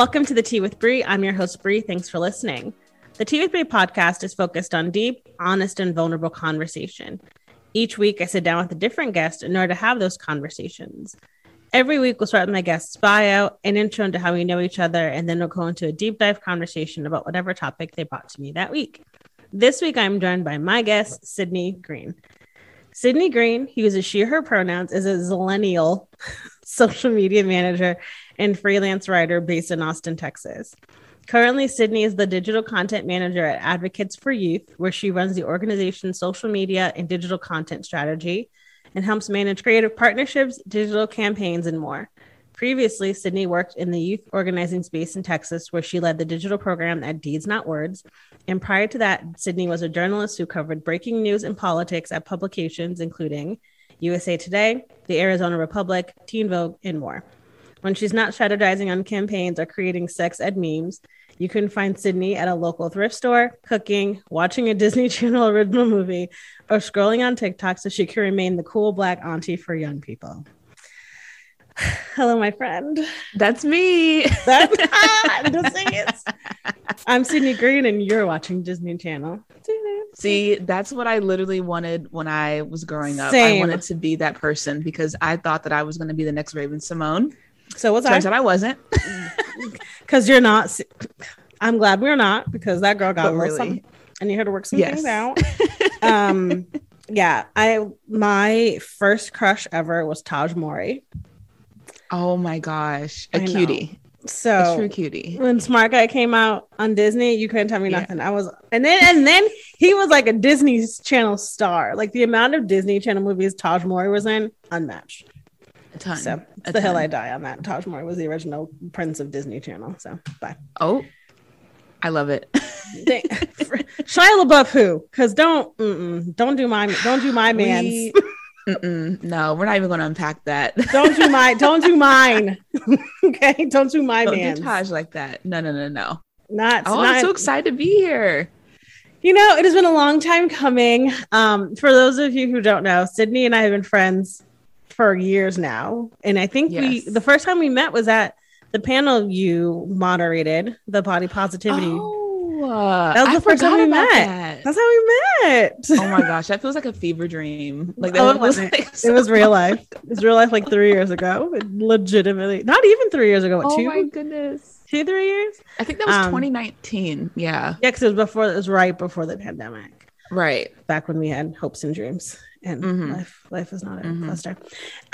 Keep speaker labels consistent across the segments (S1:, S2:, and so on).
S1: Welcome to the Tea with Bree. I'm your host, Bree. Thanks for listening. The Tea with Bree podcast is focused on deep, honest, and vulnerable conversation. Each week, I sit down with a different guest in order to have those conversations. Every week, we'll start with my guest's bio, an intro into how we know each other, and then we'll go into a deep dive conversation about whatever topic they brought to me that week. This week, I'm joined by my guest, Sydney Green. Sydney Green, he uses she, her pronouns, is a zillennial social media manager and freelance writer based in Austin, Texas. Currently, Sydney is the digital content manager at Advocates for Youth, where she runs the organization's social media and digital content strategy and helps manage creative partnerships, digital campaigns, and more. Previously, Sydney worked in the youth organizing space in Texas, where she led the digital program at Deeds Not Words. And prior to that, Sydney was a journalist who covered breaking news and politics at publications including USA Today, the Arizona Republic, Teen Vogue, and more. When she's not strategizing on campaigns or creating sex ed memes, you can find Sydney at a local thrift store, cooking, watching a Disney Channel original movie, or scrolling on TikTok so she can remain the cool black auntie for young people. Hello, my friend.
S2: That's me.
S1: That's just say it. I'm Sydney Green, and you're watching Disney Channel.
S2: See, that's what I literally wanted when I was growing up. I wanted to be that person because I thought that I was going to be the next Raven-Symoné.
S1: So what's
S2: Turns
S1: that?
S2: out I wasn't.
S1: Because you're not. I'm glad we're not because that girl got
S2: really.
S1: something, and you had to work some
S2: Yes.
S1: things out. um yeah i my first crush ever was Tahj Mowry
S2: oh my gosh, a
S1: I know.
S2: cutie, a
S1: so
S2: true cutie.
S1: when smart guy came out on disney you couldn't tell me
S2: Yeah.
S1: nothing i was and then and then he was like a disney channel star like the amount of disney channel movies Tahj Mowry was in unmatched So
S2: a
S1: the hill i die on that Tahj Mowry was the original prince of disney channel so bye
S2: Oh, I love it.
S1: Shia labeouf who because don't don't do my don't do my man's
S2: We- no, we're not even going to unpack that.
S1: don't do my don't do mine okay don't do my
S2: Don't
S1: man
S2: do Tahj like that. No, no, no, no.
S1: not,
S2: Oh,
S1: not
S2: I'm so excited to be here.
S1: you know it has been a long time coming um for those of you who don't know sydney and i have been friends for years now and i think we the first time we met was at the panel you moderated the body positivity
S2: Oh, uh,
S1: That was
S2: I
S1: the first time we met.
S2: that.
S1: that's how we met
S2: oh my gosh, that feels like a fever dream. Like that
S1: Oh, it
S2: was
S1: wasn't.
S2: like
S1: it was real life it was real life like three years ago It legitimately not even three years ago what,
S2: Oh
S1: two
S2: my goodness.
S1: two three years
S2: I think that was
S1: Um,
S2: 2019. Yeah.
S1: yeah because it was before it was right before the pandemic
S2: Right.
S1: back when we had hopes and dreams and
S2: Mhm.
S1: life life is not a
S2: Mhm.
S1: cluster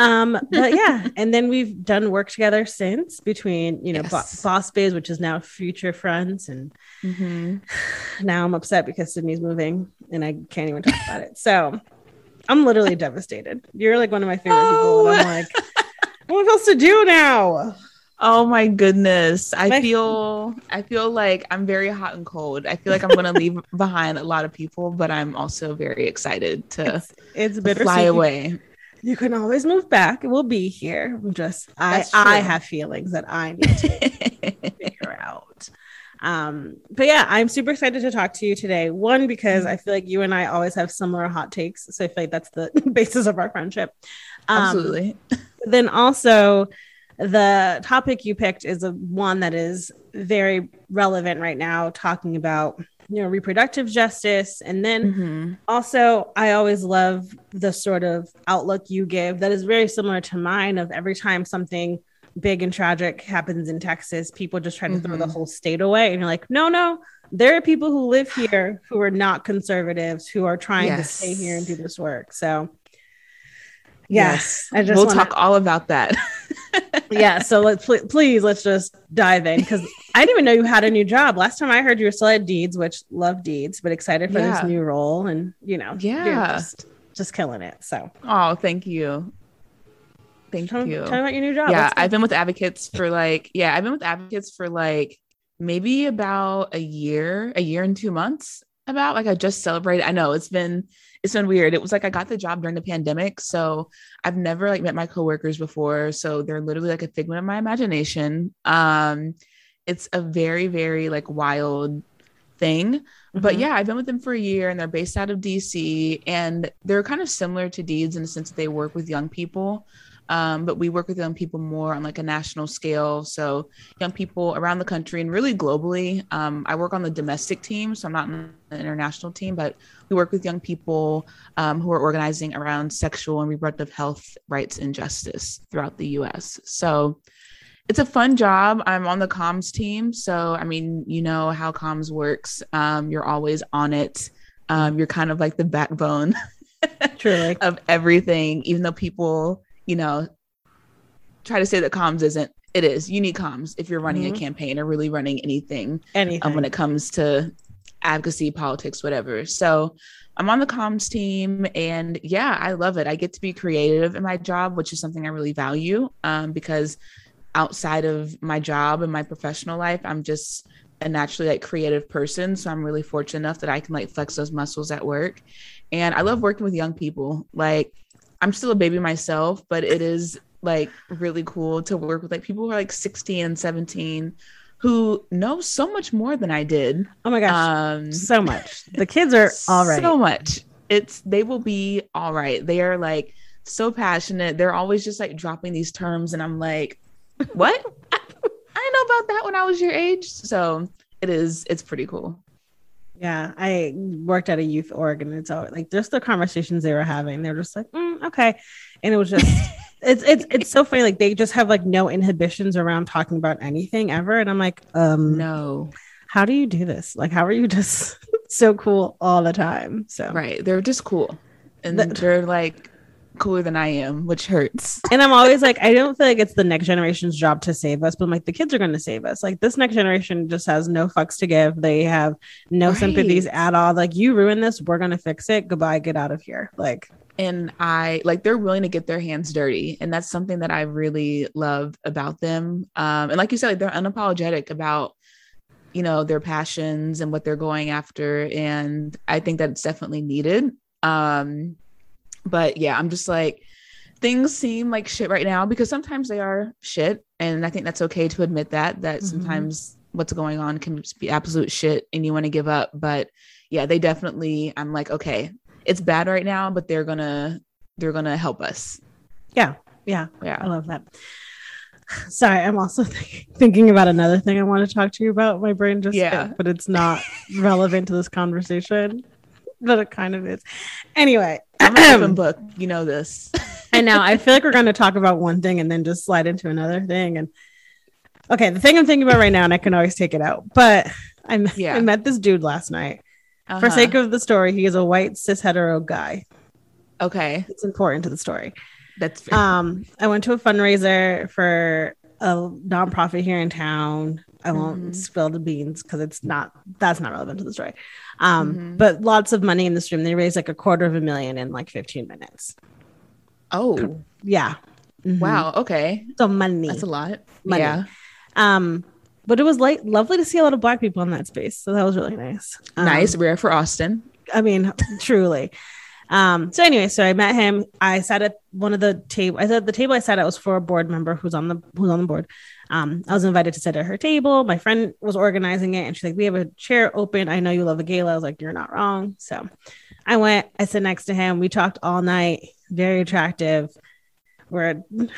S1: um but yeah and then we've done work together since between you know Bo- boss biz which is now future friends and
S2: Mhm.
S1: now i'm upset because sydney's moving and i can't even talk about it so i'm literally devastated you're like one of my favorite people and i'm like what else to do now
S2: Oh my goodness. I
S1: My-
S2: feel I feel like I'm very hot and cold. I feel like I'm gonna leave behind a lot of people, but I'm also very excited to
S1: it's, it's
S2: to fly away.
S1: you can always move back We'll be here I'm just i
S2: That's
S1: i
S2: true.
S1: have feelings that i need to figure out. Um, but yeah, I'm super excited to talk to you today. One, because I feel like you and I always have similar hot takes. So I feel like that's the basis of our friendship. Um,
S2: Absolutely.
S1: Then also, the topic you picked is a one that is very relevant right now, talking about you know reproductive justice, and then
S2: Mhm.
S1: also i always love the sort of outlook you give that is very similar to mine of every time something big and tragic happens in texas people just try to throw the
S2: Mhm.
S1: whole state away and you're like no no there are people who live here who are not conservatives who are trying to stay here and do this work so yes i just
S2: we'll
S1: wanna-
S2: talk all about that.
S1: yeah. So let's pl- please let's just dive in because I didn't even know you had a new job. Last time I heard you were still at Deeds, which love Deeds, but excited for
S2: Yeah.
S1: this new role and you know, you're
S2: Yeah.
S1: just, just killing it. So
S2: Oh, thank you. Thank
S1: tell,
S2: you.
S1: tell me about your new job.
S2: yeah i've been with advocates for like yeah i've been with advocates for like maybe about a year a year and two months about like i just celebrated i know it's been it's been weird. It was like i got the job during the pandemic so i've never like met my coworkers before so they're literally like a figment of my imagination. Um it's a very very like wild thing but
S1: Mhm.
S2: yeah i've been with them for a year and they're based out of dc and they're kind of similar to deeds in the sense that they work with young people um, but we work with young people more on like a national scale. So young people around the country and really globally um, i work on the domestic team so i'm not in the international team but we work with young people um, who are organizing around sexual and reproductive health rights and justice throughout the us so it's a fun job. I'm on the comms team so i mean you know how comms works. Um, you're always on it. Um, you're kind of like the backbone
S1: truly.
S2: of everything, even though people, you know, try to say that comms isn't. It is. You need comms if you're running
S1: Mhm.
S2: a campaign or really running anything
S1: Anything.
S2: um, when it comes to advocacy, politics, whatever. So I'm on the comms team, and yeah, I love it. I get to be creative in my job, which is something I really value um, because outside of my job and my professional life, I'm just a naturally like creative person. So I'm really fortunate enough that I can like flex those muscles at work. And I love working with young people. Like I'm still a baby myself, but it is like really cool to work with like people who are like 16 and 17 who know so much more than I did.
S1: oh my gosh.
S2: Um
S1: so much. The kids are all right.
S2: so much. It's they will be all right. They are like so passionate. They're always just like dropping these terms, and I'm like, what? I, I didn't know about that when I was your age. So it is. It's pretty cool.
S1: Yeah, I worked at a youth org, and it's all like just the conversations they were having. They're just like, mm, okay, and it was just, it's it's it's so funny. Like they just have like no inhibitions around talking about anything ever, and I'm like, um,
S2: No,
S1: how do you do this? Like, how are you just so cool all the time? So
S2: right? They're just cool, and
S1: That-
S2: they're like cooler than I am, which hurts.
S1: and I'm always like, I don't feel like it's the next generation's job to save us, but I'm like, the kids are going to save us. Like this next generation just has no fucks to give. They have no
S2: Right.
S1: sympathies at all. Like you ruin this, we're going to fix it. Goodbye, get out of here. Like,
S2: and I like they're willing to get their hands dirty, and that's something that I really love about them. Um, and like you said, like they're unapologetic about you know their passions and what they're going after, and I think that's definitely needed. Um, but yeah, I'm just like things seem like shit right now because sometimes they are shit, and I think that's okay to admit that that
S1: Mhm.
S2: sometimes what's going on can be absolute shit, and you want to give up, but yeah, they definitely. I'm like, okay, it's bad right now, but they're gonna they're gonna help us.
S1: yeah, yeah.
S2: Yeah.
S1: I love that. Sorry, I'm also think- thinking about another thing I want to talk to you about. My brain just
S2: Yeah.
S1: hit, but it's not relevant to this conversation. But it kind of is. Anyway,
S2: I'm an open book. You know this.
S1: I know. I feel like we're going to talk about one thing and then just slide into another thing. And okay, the thing I'm thinking about right now, and I can always take it out. But I met,
S2: Yeah.
S1: I met this dude last night. For
S2: Uh-huh.
S1: sake of the story, he is a white cis hetero guy.
S2: okay,
S1: It's important to the story.
S2: that's fair.
S1: Um, I went to a fundraiser for a nonprofit here in town. I won't
S2: Mhm.
S1: spill the beans because it's not that's not relevant to the story. Um,
S2: Mhm.
S1: but lots of money in this room. They raised like a quarter of a million in like 15 minutes.
S2: oh
S1: Yeah. Mhm.
S2: wow. Okay,
S1: So money.
S2: that's a lot.
S1: Money.
S2: Yeah.
S1: Um, but it was like lovely to see a lot of black people in that space. So that was really nice. Um,
S2: nice. Rare for Austin.
S1: I mean, truly. Um, so anyway, so I met him. I sat at one of the table. I said the table I sat at was for a board member who's on the who's on the board. Um, I was invited to sit at her table. My friend was organizing it, and she's like, "We have a chair open. I know you love a gala." I was like, "You're not wrong." So I went. I sat next to him. We talked all night. Very attractive. We're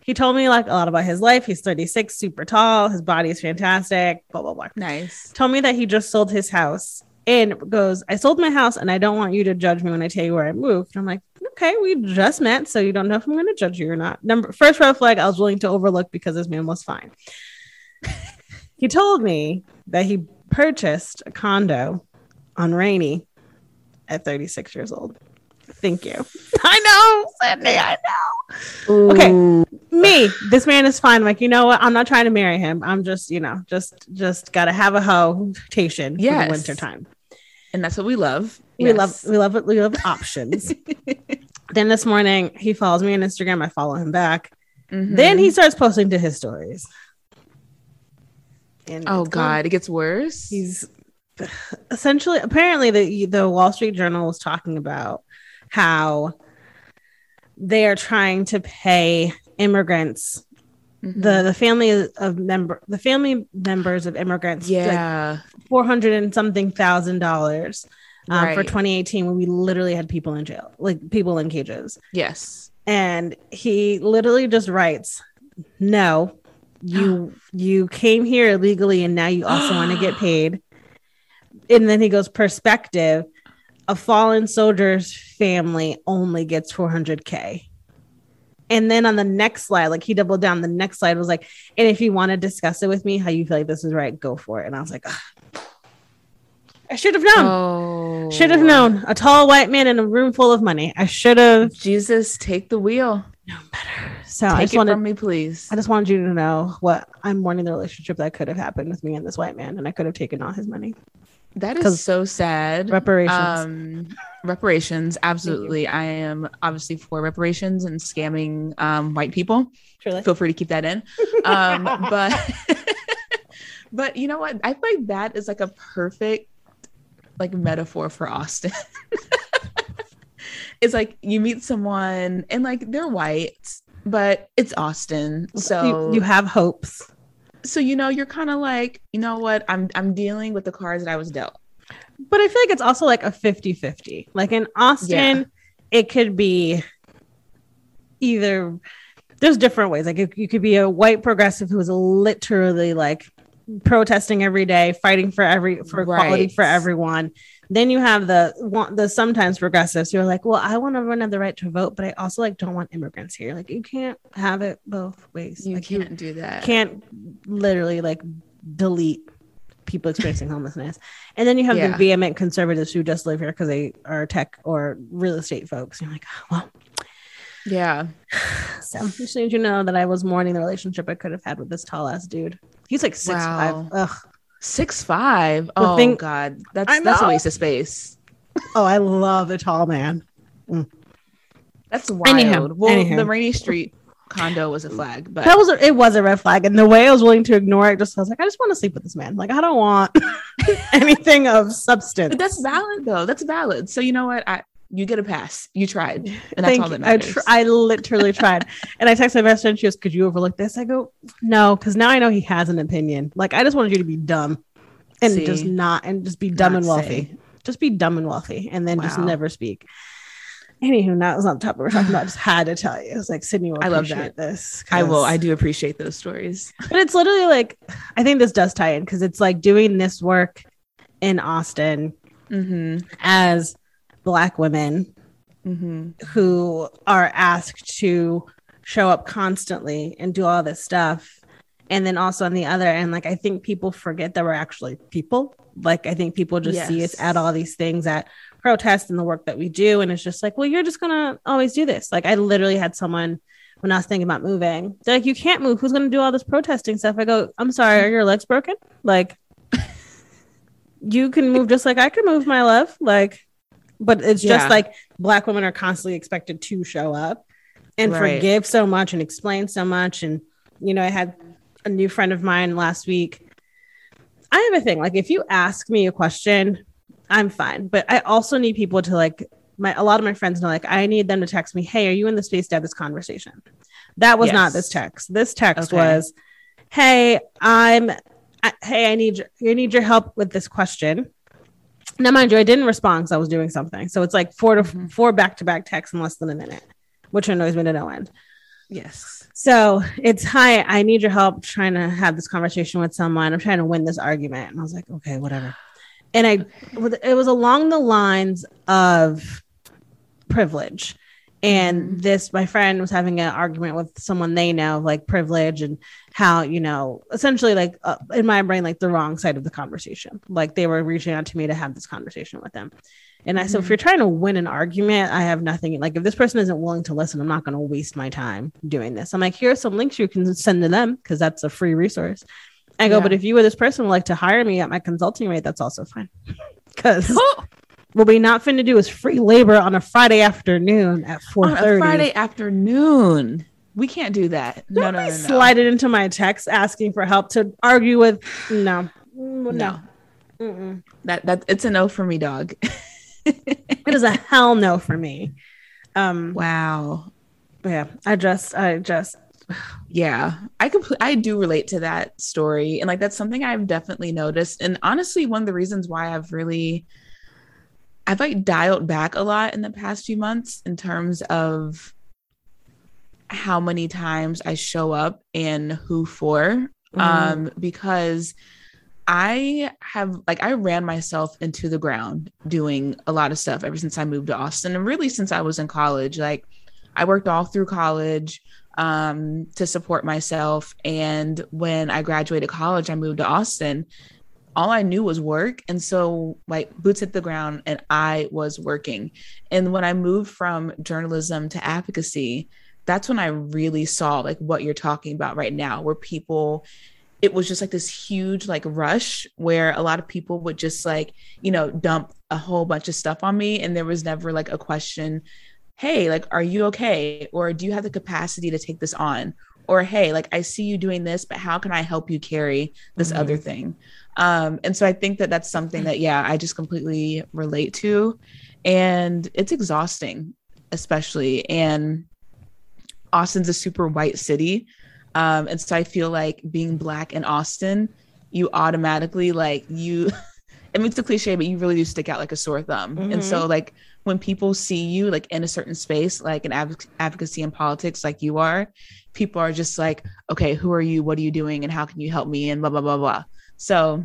S1: he told me like a lot about his life. He's 36, super tall. His body is fantastic. Blah blah blah
S2: Nice.
S1: told me that he just sold his house and goes, I sold my house and I don't want you to judge me when I tell you where I moved. And I'm like, okay, we just met, so you don't know if I'm going to judge you or not. Number first red flag I was willing to overlook because this man was fine. he told me that he purchased a condo on Rainey at 36 years old. Thank you. I know, Sydney. I know. Okay. Me, this man is fine. Like, you know what? I'm not trying to marry him. I'm just, you know, just just gotta have a hotation
S2: Yes.
S1: for the winter time.
S2: and that's what we love.
S1: We
S2: Yes.
S1: love we love. We love options. then this morning he follows me on Instagram. I follow him back.
S2: Mhm.
S1: Then he starts posting to his stories. And
S2: Oh God, it gets worse.
S1: he's essentially apparently the the Wall Street Journal was talking about how they are trying to pay immigrants
S2: Mhm.
S1: the the family of member the family members of immigrants like
S2: yeah.
S1: 400 and something thousand dollars um, for 2018 when we literally had people in jail like people in cages
S2: yes.
S1: and he literally just writes no you you came here illegally and now you also want to get paid and then he goes perspective a fallen soldier's family only gets 400k and then on the next slide like he doubled down the next slide was like and if you want to discuss it with me how you feel like this is right go for it and i was like "Ugh. I should have known
S2: Oh,
S1: should have known a tall white man in a room full of money i should have
S2: Jesus, take the wheel.
S1: No better so i
S2: Take
S1: just
S2: it
S1: wanted
S2: from me, please.
S1: I just wanted you to know what I'm mourning the relationship that could have happened with me and this white man, and I could have taken all his money.
S2: That is so sad.
S1: Reparations.
S2: Um, reparations, absolutely. I am obviously for reparations and scamming um, white people.
S1: Truly.
S2: Feel free to keep that in. Um, but but you know what? I feel like that is like a perfect like metaphor for Austin. it's like you meet someone and like they're white, but it's Austin. So
S1: you, you have hopes.
S2: so you know you're kind of like you know what i'm i'm dealing with the cards that i was dealt
S1: But I feel like it's also like a 50 50. Like in Austin, it could be either there's different ways. Like it, you could be a white progressive who is literally like protesting every day, fighting for every for equality
S2: Right.
S1: for everyone. Then you have the want the sometimes progressives who are like, well, I want everyone to have the right to vote, but I also like don't want immigrants here. Like you can't have it both ways.
S2: you
S1: like
S2: can't do that
S1: can't literally like delete people experiencing homelessness. And then you have
S2: Yeah.
S1: the vehement conservatives who just live here because they are tech or real estate folks. You're like, oh, well,
S2: yeah
S1: so just need you to know that I was mourning the relationship I could have had with this tall ass dude. He's like six
S2: Wow.
S1: five. Ugh.
S2: six five. Oh
S1: thing-
S2: god that's
S1: I
S2: that's a waste of space
S1: Oh, I love a tall man. Mm.
S2: that's wild
S1: Anyhow,
S2: well
S1: anyhow.
S2: the Rainey street condo was a flag but
S1: That was a, it was a red flag, and the way I was willing to ignore it, just I was like, I just want to sleep with this man. Like I don't want anything of substance.
S2: but that's valid though that's valid so you know what i you get a pass you tried and that's
S1: Thank
S2: all that
S1: you. I,
S2: matters
S1: tr- I literally tried. and I texted my best friend. She goes, Could you overlook this? I go, No, because now I know he has an opinion. Like, I just wanted you to be dumb and
S2: See?
S1: just not, and just be dumb and wealthy.
S2: say.
S1: Just be dumb and wealthy and then just never speak. Anywho, that was not the topic we're talking about. I just had to tell you. It was like, Sydney will
S2: I love
S1: appreciate this.
S2: i will. i do appreciate those stories
S1: But it's literally like, I think this does tie in because it's like doing this work in Austin
S2: mm-hmm
S1: as Black women
S2: mm-hmm
S1: who are asked to show up constantly and do all this stuff. And then also on the other end, like I think people forget that we're actually people. Like I think people just see us at all these things at protest and the work that we do. And it's just like, well, you're just gonna always do this. Like I literally had someone when I was thinking about moving, they're like, you can't move. Who's gonna do all this protesting stuff? I go, I'm sorry, are your legs broken? Like you can move just like I can move, my love. Like, but it's just
S2: Yeah.
S1: like black women are constantly expected to show up and
S2: Right.
S1: forgive so much and explain so much. And you know, I had a new friend of mine last week. I have a thing like if you ask me a question, I'm fine, but I also need people to like my a lot of my friends know like I need them to text me, "Hey, are you in the space to have this conversation?" That was not this text. This text
S2: Okay.
S1: was, "Hey, I'm I, hey, I need I need your help with this question." Now, mind you, I didn't respond because I was doing something. So it's like four to
S2: Mhm.
S1: four back to back texts in less than a minute, which annoys me to no end.
S2: yes
S1: So it's hi, I need your help trying to have this conversation with someone. I'm trying to win this argument. And I was like, okay, whatever. And I, it was along the lines of privilege. And this, my friend was having an argument with someone they know, like privilege and how, you know, essentially, like uh, in my brain, like the wrong side of the conversation. Like they were reaching out to me to have this conversation with them. And I said, if you're trying to win an argument, I have nothing. Like, if this person isn't willing to listen, I'm not going to waste my time doing this. I'm like, here are some links you can send to them because that's a free resource. I go,
S2: Yeah.
S1: but if you or this person would like to hire me at my consulting rate, that's also fine. Because what we not finna do is free labor on a Friday afternoon at
S2: on a
S1: 4:30.
S2: Friday afternoon. We can't do that. No,
S1: Don't
S2: no, no, no.
S1: slide it into my text asking for help to argue with. No, no,
S2: No. That that it's a no for me, dog.
S1: it is a hell no for me. Um,
S2: wow.
S1: yeah, I just, I just,
S2: Yeah, I compl- I do relate to that story, and like that's something I've definitely noticed. And honestly, one of the reasons why I've really, I've like dialed back a lot in the past few months in terms of how many times I show up and who for, um, because I have like I ran myself into the ground doing a lot of stuff ever since I moved to Austin, and really since I was in college. Like I worked all through college um, to support myself. And when I graduated college, I moved to Austin. All I knew was work. And so, like, boots hit the ground, and I was working. And when I moved from journalism to advocacy, that's when I really saw like what you're talking about right now, where people, it was just like this huge like rush where a lot of people would just like, you know, dump a whole bunch of stuff on me. And there was never like a question hey like are you okay or do you have the capacity to take this on or hey like i see you doing this but how can i help you carry this
S1: Mhm.
S2: other thing? Um and so i think that that's something that yeah i just completely relate to. And it's exhausting especially. And austin's a super white city. Um and so i feel like being black in austin you automatically like you I mean, it's a cliche, but you really do stick out like a sore thumb. And so, like, when people see you like in a certain space, like in advoc- advocacy and politics, like you are, people are just like, okay, who are you? What are you doing? And how can you help me? And blah, blah, blah, blah. So,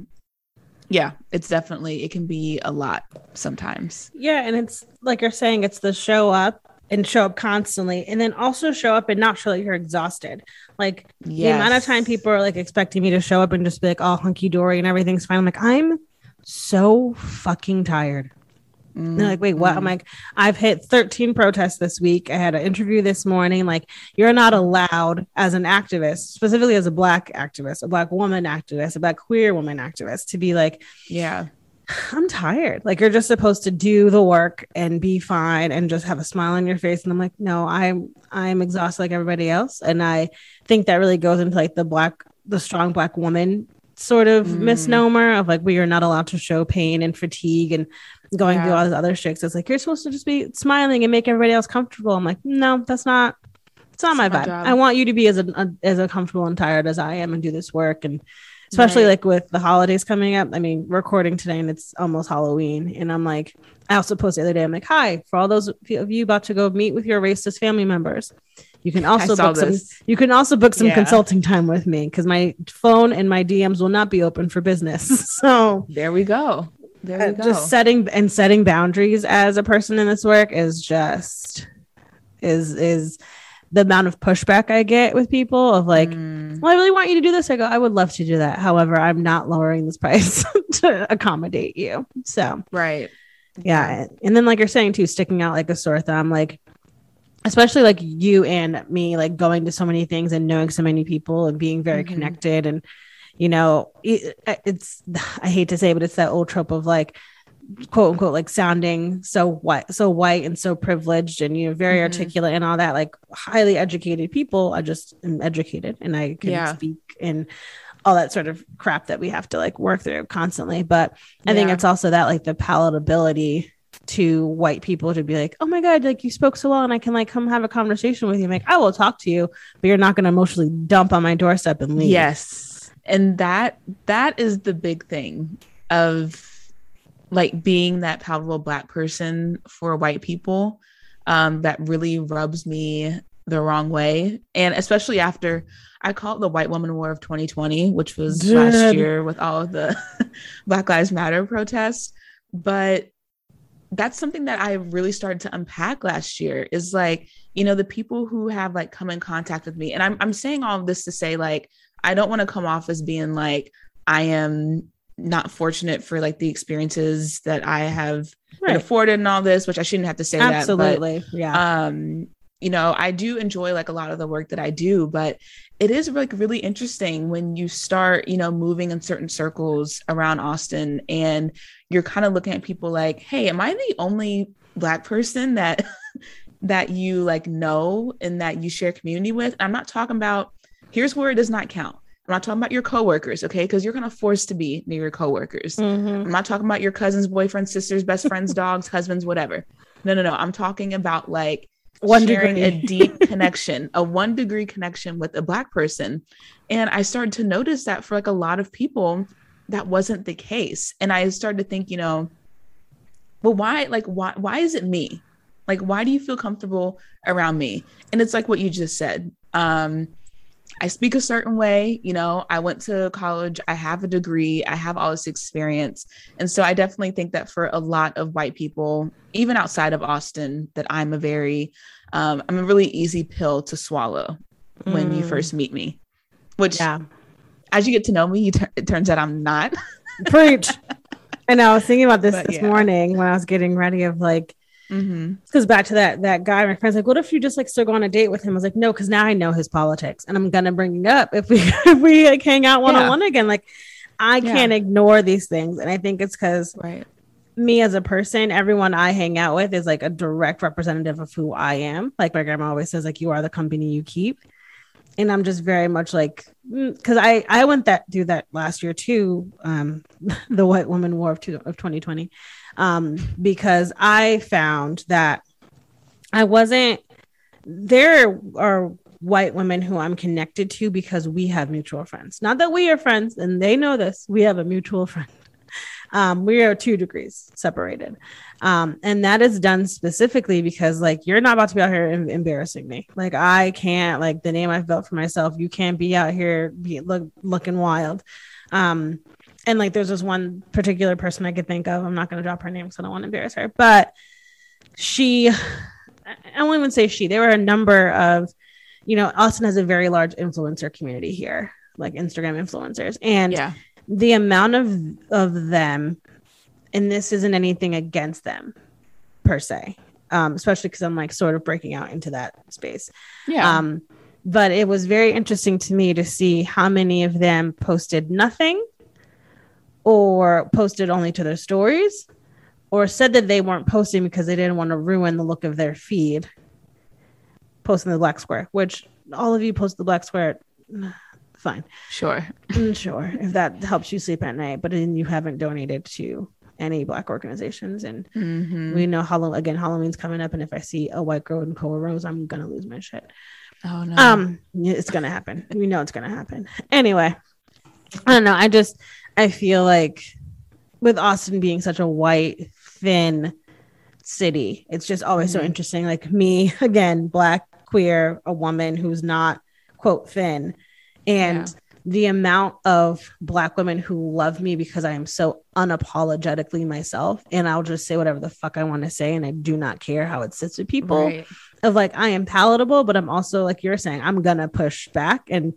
S2: yeah, it's definitely, it can be a lot sometimes.
S1: yeah, and it's like you're saying, it's the show up and show up constantly, and then also show up and not show that you're exhausted. Like the amount of time people are like expecting me to show up and just be like oh, all hunky dory and everything's fine. I'm like, I'm so fucking tired. And they're like, wait, what? I'm
S2: Mhm.
S1: like, I've hit 13 protests this week. I had an interview this morning. Like, you're not allowed as an activist, specifically as a black activist, a black woman activist, a black queer woman activist, to be like,
S2: yeah.
S1: I'm tired. Like, you're just supposed to do the work and be fine and just have a smile on your face. And I'm like, no, I'm I'm exhausted like everybody else. And I think that really goes into like the black, the strong black woman sort of
S2: Mm.
S1: misnomer of like we are not allowed to show pain and fatigue and going through all these other shit. It's like you're supposed to just be smiling and make everybody else comfortable. I'm like, no, that's not. It's not my
S2: It's my
S1: vibe.
S2: job.
S1: I want you to be as a, as a comfortable and tired as I am and do this work and especially
S2: Right.
S1: like with the holidays coming up. I mean, recording today and it's almost Halloween, and I'm like, I also posted the other day. I'm like, hi for all those of you about to go meet with your racist family members. You can also book some. You can also book some
S2: Yeah.
S1: consulting time with me because my phone and my DMs will not be open for business. So
S2: There we go. There we
S1: uh,
S2: go.
S1: just setting and setting boundaries as a person in this work is just is is the amount of pushback I get with people of like,
S2: Mm.
S1: well, I really want you to do this. I go, I would love to do that. However, I'm not lowering this price to accommodate you. So
S2: right.
S1: yeah. And then like you're saying too, sticking out like a sore thumb, like especially like you and me, like going to so many things and knowing so many people and being very
S2: Mhm.
S1: connected and you know, it, it's I hate to say, it, but it's that old trope of like quote unquote like sounding so white so white and so privileged and you know very
S2: Mhm.
S1: articulate and all that like highly educated people i just am educated and i can
S2: Yeah.
S1: speak and all that sort of crap that we have to like work through constantly but i think it's also that like the palatability to white people to be like oh my god like you spoke so well and i can like come have a conversation with you I'm like i will talk to you but you're not going to emotionally dump on my doorstep and leave
S2: Yes. And that that is the big thing of like being that palatable black person for white people um that really rubs me the wrong way. And especially after I call it the white woman war of 2020 which was last year with all of the Black Lives Matter protests. But that's something that I really started to unpack last year is like, you know, the people who have like come in contact with me. And I'm I'm saying all of this to say like I don't want to come off as being like I am not fortunate for like the experiences that I have right. afforded and all this, which I shouldn't have to say
S1: Absolutely.
S2: that.
S1: Absolutely. Yeah.
S2: Um, you know, I do enjoy like a lot of the work that I do, but it is like really interesting when you start, you know, moving in certain circles around Austin and you're kind of looking at people like, hey, am I the only black person that that you like know and that you share community with? I'm not talking about here's where it does not count. I'm not talking about your coworkers, okay? Because you're kind of forced to be near your coworkers. Mm-hmm. I'm not talking about your cousins, boyfriends, sisters, best friends, dogs, husbands, whatever. No, no, no. I'm talking about like one sharing degree. a deep connection, a one degree connection with a black person. And I started to notice that for like a lot of people, that wasn't the case. And I started to think, you know, well, why, like, why, why is it me? Like, why do you feel comfortable around me? And it's like what you just said. Um, I speak a certain way. You know, I went to college, I have a degree, I have all this experience. And so I definitely think that for a lot of white people, even outside of Austin, that I'm a very, um, I'm a really easy pill to swallow mm. when you mm. first meet me, which yeah. as you get to know me, it turns out I'm not.
S1: Preach. And I was thinking about this but, this yeah. morning when I was getting ready of like, Mm-hmm. Because back to that that guy, my friend's like, "What if you just like still go on a date with him?" I was like, "No, because now I know his politics, and I'm gonna bring it up if we if we like hang out one on one again." Like, I yeah. can't ignore these things, and I think it's because
S2: right.
S1: me as a person, everyone I hang out with is like a direct representative of who I am. Like my grandma always says, like you are the company you keep, and I'm just very much like because mm, I I went that do that last year too. Um, the White Woman War of two, of 2020 um, because I found that I wasn't, there are white women who I'm connected to because we have mutual friends. Not that we are friends and they know this, we have a mutual friend. Um, we are two degrees separated. Um, and that is done specifically because like you're not about to be out here em- embarrassing me. Like I can't like the name I've built for myself. You can't be out here be look looking wild. Um, and like there's this one particular person I could think of. I'm not going to drop her name because I don't want to embarrass her, but she, I won't even say she. There were a number of, you know, Austin has a very large influencer community here, like Instagram influencers, and yeah. the amount of of them, and this isn't anything against them per se, um, especially because I'm like sort of breaking out into that space.
S2: Yeah. Um,
S1: but it was very interesting to me to see how many of them posted nothing or posted only to their stories or said that they weren't posting because they didn't want to ruin the look of their feed posting the black square which all of you post the black square fine.
S2: Sure.
S1: Mm, sure if that helps you sleep at night but then you haven't donated to any black organizations and mm-hmm. we know Halloween again Halloween's coming up and if I see a white girl in cornrows I'm gonna lose my shit.
S2: Oh no.
S1: Um it's gonna happen. We know it's gonna happen. Anyway I don't know I just I feel like with Austin being such a white, thin city, it's just always mm-hmm. so interesting. Like me, again, black, queer, a woman who's not quote thin. And yeah. the amount of black women who love me because I am so unapologetically myself. And I'll just say whatever the fuck I want to say. And I do not care how it sits with people. Right. Of like, I am palatable, but I'm also, like you're saying, I'm going to push back and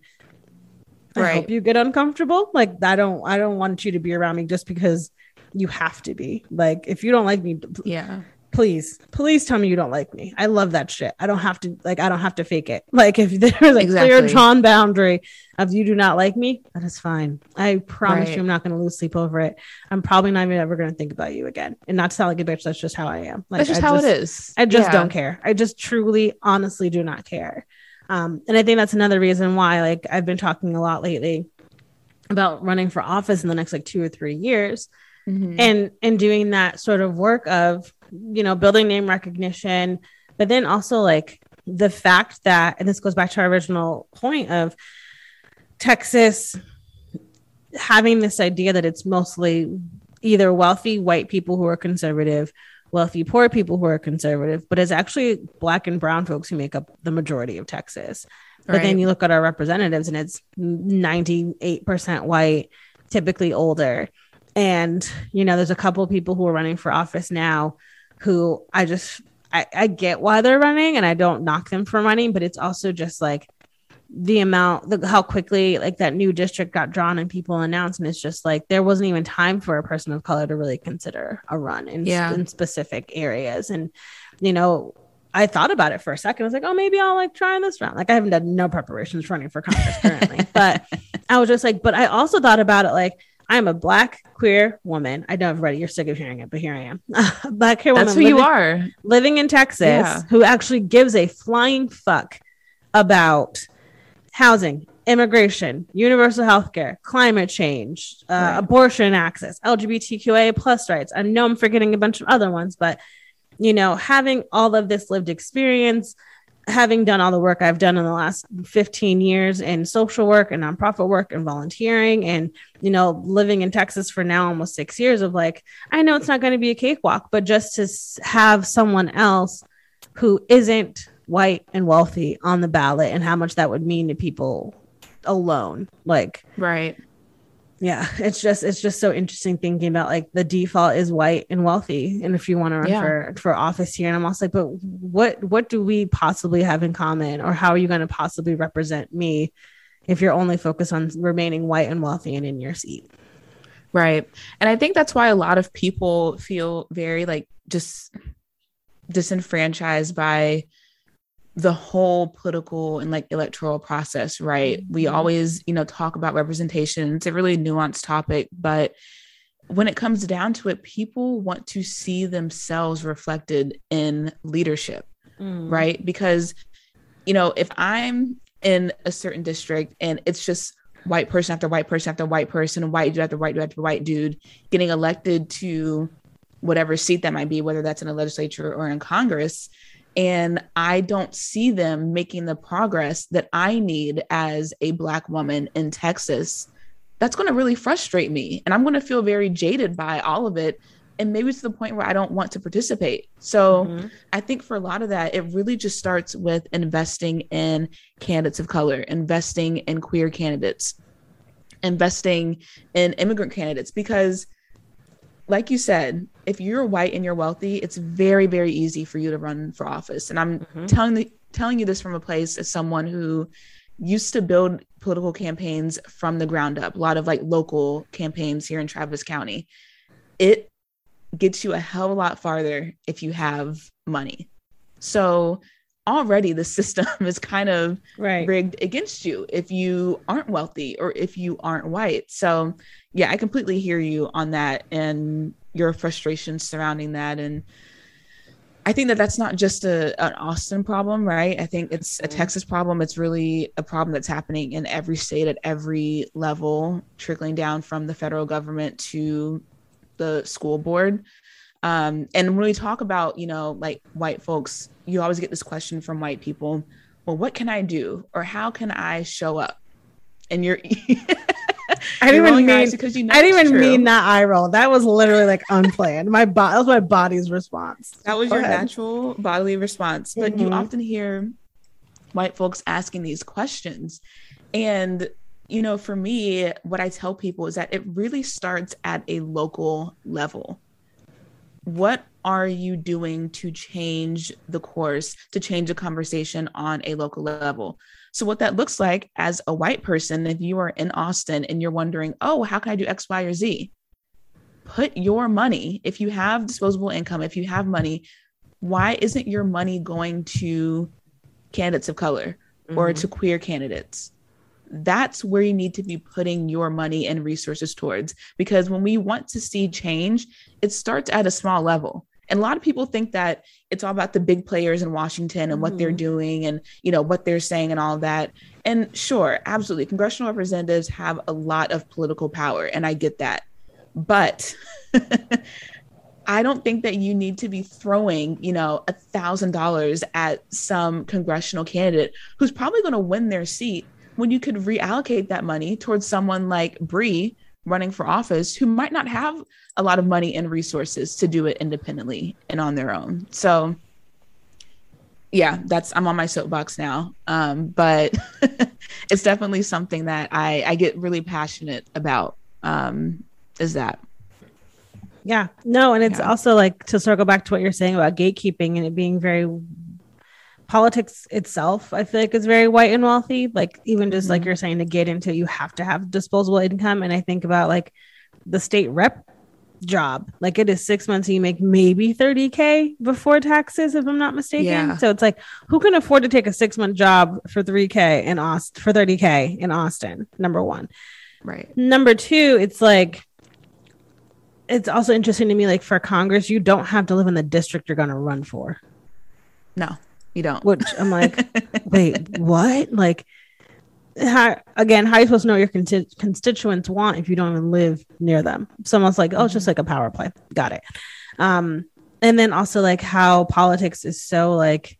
S1: I hope you get uncomfortable. Like I don't I don't want you to be around me just because you have to be. Like if you don't like me,
S2: yeah.
S1: Please, please tell me you don't like me. I love that shit. I don't have to like I don't have to fake it. Like if there's a exactly. clear drawn boundary of you do not like me, that is fine. I promise right. you I'm not gonna lose sleep over it. I'm probably not even ever gonna think about you again. And not to sound like a bitch, that's just how I am. Like
S2: that's just
S1: I
S2: how
S1: just,
S2: it is.
S1: I just yeah. don't care. I just truly, honestly do not care. Um, and I think that's another reason why like I've been talking a lot lately about running for office in the next like two or three years mm-hmm. and and doing that sort of work of you know building name recognition but then also like the fact that and this goes back to our original point of texas having this idea that it's mostly either wealthy white people who are conservative wealthy poor people who are conservative but it's actually black and brown folks who make up the majority of texas but right. then you look at our representatives and it's 98% white, typically older. And, you know, there's a couple of people who are running for office now who I just I, I get why they're running and I don't knock them for running, but it's also just like the amount the, how quickly like that new district got drawn and people announced and it's just like there wasn't even time for a person of color to really consider a run in,
S2: Yeah.
S1: in specific areas and you know i thought about it for a second i was like oh maybe i'll like try this round like i haven't done no preparations running for congress currently but i was just like but i also thought about it like i'm a black queer woman i know everybody you're sick of hearing it but here i am black queer woman
S2: That's who you are.
S1: living in Texas
S2: Yeah.
S1: who actually gives a flying fuck about housing, immigration, universal health care, climate change, uh,
S2: Right.
S1: abortion access, LGBTQA plus rights. I know I'm forgetting a bunch of other ones, but you know, having all of this lived experience, having done all the work I've done in the last 15 years in social work and nonprofit work and volunteering and you know living in Texas for now almost 6 years of like I know it's not going to be a cakewalk but just to have someone else who isn't white and wealthy on the ballot and how much that would mean to people alone like
S2: Right.
S1: yeah it's just it's just so interesting thinking about like the default is white and wealthy and if you want to run
S2: Yeah.
S1: for for office here and i'm also like but what what do we possibly have in common or how are you going to possibly represent me if you're only focused on remaining white and wealthy and in your seat
S2: Right. And I think that's why a lot of people feel very like just disenfranchised by the whole political and like electoral process, right? We
S1: Mhm.
S2: always, you know, talk about representation. It's a really nuanced topic, but when it comes down to it, people want to see themselves reflected in leadership right? Because, you know, if I'm in a certain district and it's just white person after white person after white person, white dude after white dude after white dude getting elected to whatever seat that might be, whether that's in a legislature or in Congress, and I don't see them making the progress that I need as a Black woman in Texas, that's going to really frustrate me. And I'm going to feel very jaded by all of it. And maybe to the point where I don't want to participate. So,
S1: Mhm.
S2: I think for a lot of that, it really just starts with investing in candidates of color, investing in queer candidates, investing in immigrant candidates. Because, like you said, if you're white and you're wealthy, it's very, very easy for you to run for office. And I'm
S1: Mhm.
S2: telling the, telling you this from a place as someone who used to build political campaigns from the ground up, a lot of like local campaigns here in Travis County. It gets you a hell of a lot farther if you have money. So already the system is kind of
S1: right
S2: rigged against you if you aren't wealthy or if you aren't white. So yeah, I completely hear you on that and your frustration surrounding that and I think that that's not just a an Austin problem, right? I think it's a
S1: Mhm.
S2: Texas problem. It's really a problem that's happening in every state at every level, trickling down from the federal government to the school board. Um, and when we talk about, you know, like white folks, you always get this question from white people well, what can I do? Or how can I show up? And you're,
S1: I didn't even mean
S2: because you know
S1: I didn't even
S2: true.
S1: mean that eye roll. That was literally like unplanned. My body that was my body's response.
S2: That was
S1: Go
S2: your
S1: ahead.
S2: natural bodily response. But you
S1: Mhm.
S2: often hear white folks asking these questions. And, you know, for me, what I tell people is that it really starts at a local level. What are you doing to change the course, to change the conversation on a local level? So, what that looks like as a white person, if you are in Austin and you're wondering, oh, how can I do X, Y, or Z? Put your money, if you have disposable income, if you have money, why isn't your money going to candidates of color or
S1: Mhm.
S2: to queer candidates? That's where you need to be putting your money and resources towards. Because when we want to see change, it starts at a small level. And a lot of people think that it's all about the big players in Washington and what they're
S1: Mhm.
S2: doing and you know what they're saying and all that. And sure, absolutely, congressional representatives have a lot of political power, and I get that. But I don't think that you need to be throwing, you know, a thousand dollars at some congressional candidate who's probably going to win their seat when you could reallocate that money towards someone like Bree running for office who might not have a lot of money and resources to do it independently and on their own. So yeah, that's I'm on my soapbox now. Um, but it's definitely something that I, I get really passionate about. Um, is that
S1: Yeah. No, and it's
S2: Yeah.
S1: also like to circle back to what you're saying about gatekeeping and it being very politics itself, I feel like is very white and wealthy. Like even just like
S2: Mhm.
S1: you're saying to get into you have to have disposable income. And I think about like the state rep job. Like it is six months and you make maybe 30K before taxes, if I'm not mistaken.
S2: Yeah.
S1: So it's like who can afford to take a six month job for 3K in Austin for 30K in Austin? Number one.
S2: Right.
S1: Number two, it's like it's also interesting to me, like for Congress, you don't have to live in the district you're gonna run for.
S2: No, you don't.
S1: Which I'm like, wait, what? Like how again, how are you supposed to know your consti- constituents want if you don't even live near them? Someone's like, oh, it's just like a power play. Got it. Um, and then also like how politics is so like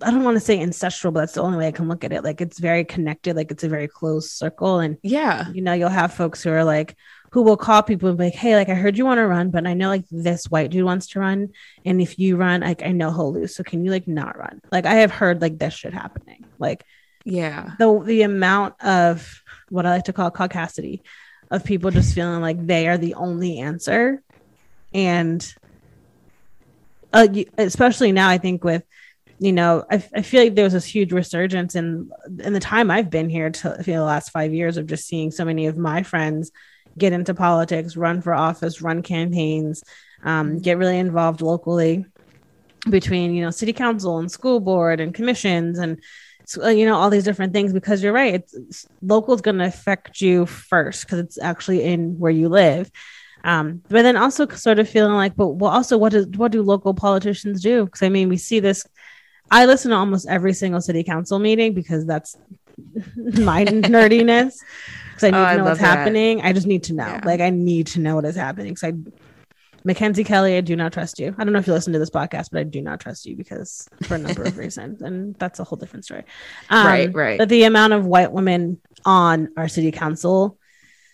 S1: I don't want to say ancestral, but that's the only way I can look at it. Like it's very connected, like it's a very close circle. And
S2: yeah.
S1: you know, you'll have folks who are like, who will call people and be like, hey, like I heard you want to run, but I know like this white dude wants to run. And if you run, like I know he'll lose. So can you like not run? Like I have heard like this shit happening. Like
S2: Yeah.
S1: the the amount of what I like to call caucasity of people just feeling like they are the only answer. And uh, especially now, I think with you know, I, I feel like there was this huge resurgence in in the time I've been here to you know, the last five years of just seeing so many of my friends get into politics, run for office, run campaigns, um, get really involved locally between you know city council and school board and commissions and uh, you know all these different things. Because you're right it's, it's local is going to affect you first because it's actually in where you live. Um, but then also sort of feeling like but well also what does what do local politicians do? Because i mean we see this i listen to almost every single city council meeting because that's my nerdiness because i need
S2: Oh,
S1: to know what's
S2: that.
S1: happening i just need to know
S2: Yeah.
S1: like i need to know what is happening because i Mackenzie Kelly, I do not trust you. I don't know if you listen to this podcast, but I do not trust you because for a number of reasons, and that's a whole different story. Um,
S2: Right, right.
S1: But the amount of white women on our city council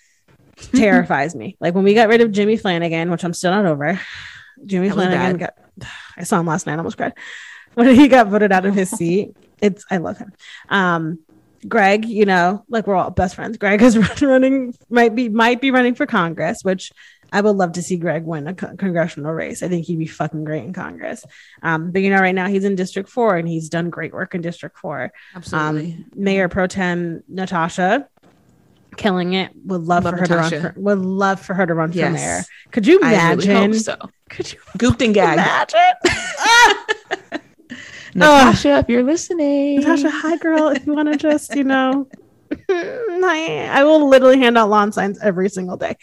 S1: terrifies me. Like when we got rid of Jimmy Flannigan, which I'm still not over. Jimmy
S2: That Flannigan
S1: got. I saw him last night. I almost cried when he got voted out of his seat. It's I love him. Um, Greg, you know, like we're all best friends. Greg is running, might be might be running for Congress, which I would love to see Greg win a co- congressional race. I think he'd be fucking great in Congress. Um, but you know, right now he's in District Four and he's done great work in District Four.
S2: Absolutely.
S1: Um, Mayor Pro Tem Natasha, killing it. Would love,
S2: Love
S1: for her to run. For, would love for her to run for
S2: Yes.
S1: mayor. Could you
S2: I really
S1: imagine?
S2: hope so.
S1: Could you
S2: Gooped and gagged.
S1: imagine?
S2: Natasha, if you're listening.
S1: Natasha, hi girl. If you want to just, you know, hi. I will literally hand out lawn signs every single day.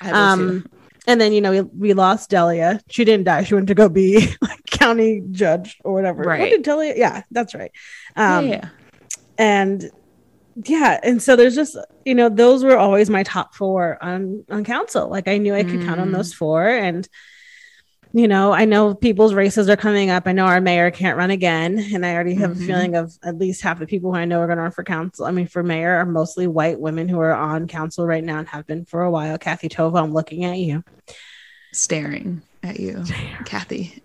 S2: I will too.
S1: Um, and then you know we, we lost Delia. She didn't die. She went to go be like county judge or whatever. What
S2: Right.
S1: did Delia? Yeah, that's right. Um,
S2: yeah.
S1: and yeah, and so there's just you know those were always my top four on on council. Like I knew I could count on
S2: Mm.
S1: those four, and you know I know people's races are coming up. I know our mayor can't run again, and I already have
S2: Mhm.
S1: a feeling of at least half the people who I know are going to run for council. I mean, for mayor are mostly white women who are on council right now and have been for a while. Kathie Tovo, I'm looking at you.
S2: Staring at you, Kathie.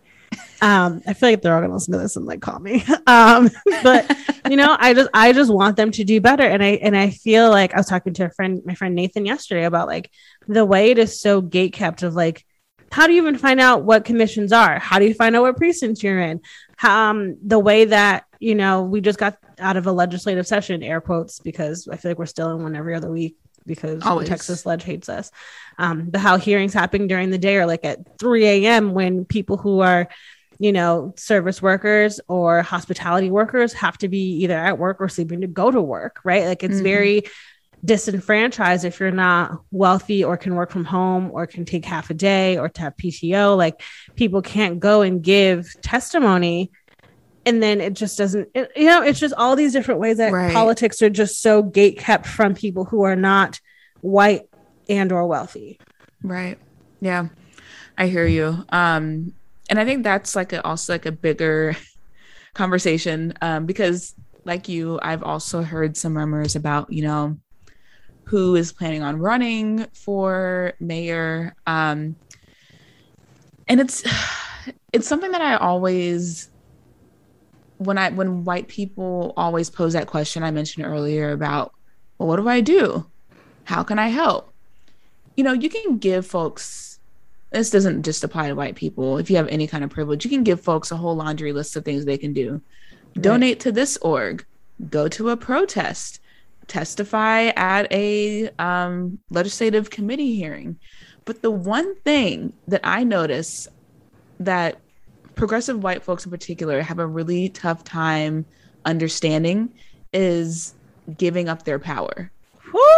S1: um i feel like they're all gonna listen to this and like call me um but you know i just i just want them to do better and i and i feel like i was talking to a friend my friend nathan yesterday about like the way it is so gate kept of like how do you even find out what commissions are how do you find out what precincts you're in um the way that you know we just got out of a legislative session air quotes because i feel like we're still in one every other week because
S2: Always.
S1: the Texas Ledge hates us. Um, but how hearings happen during the day or like at 3 a.m. when people who are, you know, service workers or hospitality workers have to be either at work or sleeping to go to work, right? Like it's
S2: Mhm.
S1: very disenfranchised if you're not wealthy or can work from home or can take half a day or to have PTO. Like people can't go and give testimony. And then it just doesn't, it- you know, it's just all these different ways that
S2: Right.
S1: politics are just so gate kept from people who are not white and or wealthy.
S2: Right. Yeah. I hear you. Um, and I think that's like a, also like a bigger conversation um, because, like you, I've also heard some murmurs about you know who is planning on running for mayor, um, and it's it's something that I always when I when white people always pose that question I mentioned earlier about well, what do I do? How can I help? you know, you can give folks this doesn't just apply to white people. If you have any kind of privilege, you can give folks a whole laundry list of things they can do. Right. Donate to this org, go to a protest, testify at a um, legislative committee hearing. But the one thing that I notice that progressive white folks in particular have a really tough time understanding is giving up their power.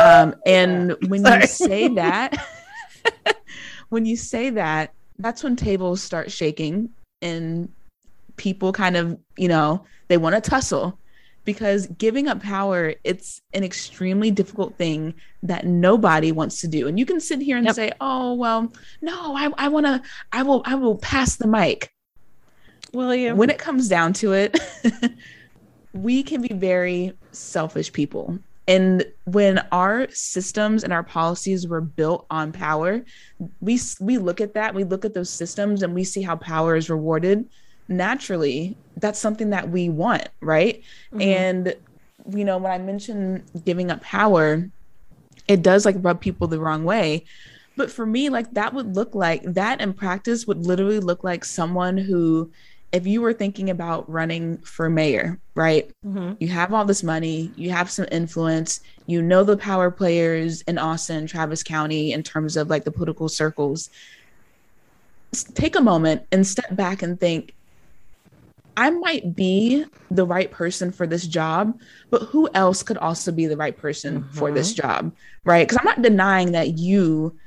S2: Um, and when Sorry. you say that, when you say that, that's when tables start shaking and people kind of, you know, they want to tussle because giving up power it's an extremely difficult thing that nobody wants to do. And you can sit here and yep. say oh well no i, I want to i will i will pass the mic.
S1: William
S2: when it comes down to it we can be very selfish people. And when our systems and our policies were built on power we we look at that we look at those systems and we see how power is rewarded naturally that's something that we want right mm-hmm. and you know when i mention giving up power it does like rub people the wrong way but for me like that would look like that in practice would literally look like someone who if you were thinking about running for mayor, right? Mm-hmm. You have all this money, you have some influence, you know the power players in Austin, Travis County, in terms of like the political circles. Take a moment and step back and think I might be the right person for this job, but who else could also be the right person mm-hmm. for this mm-hmm. job? Right. Because I'm not denying that you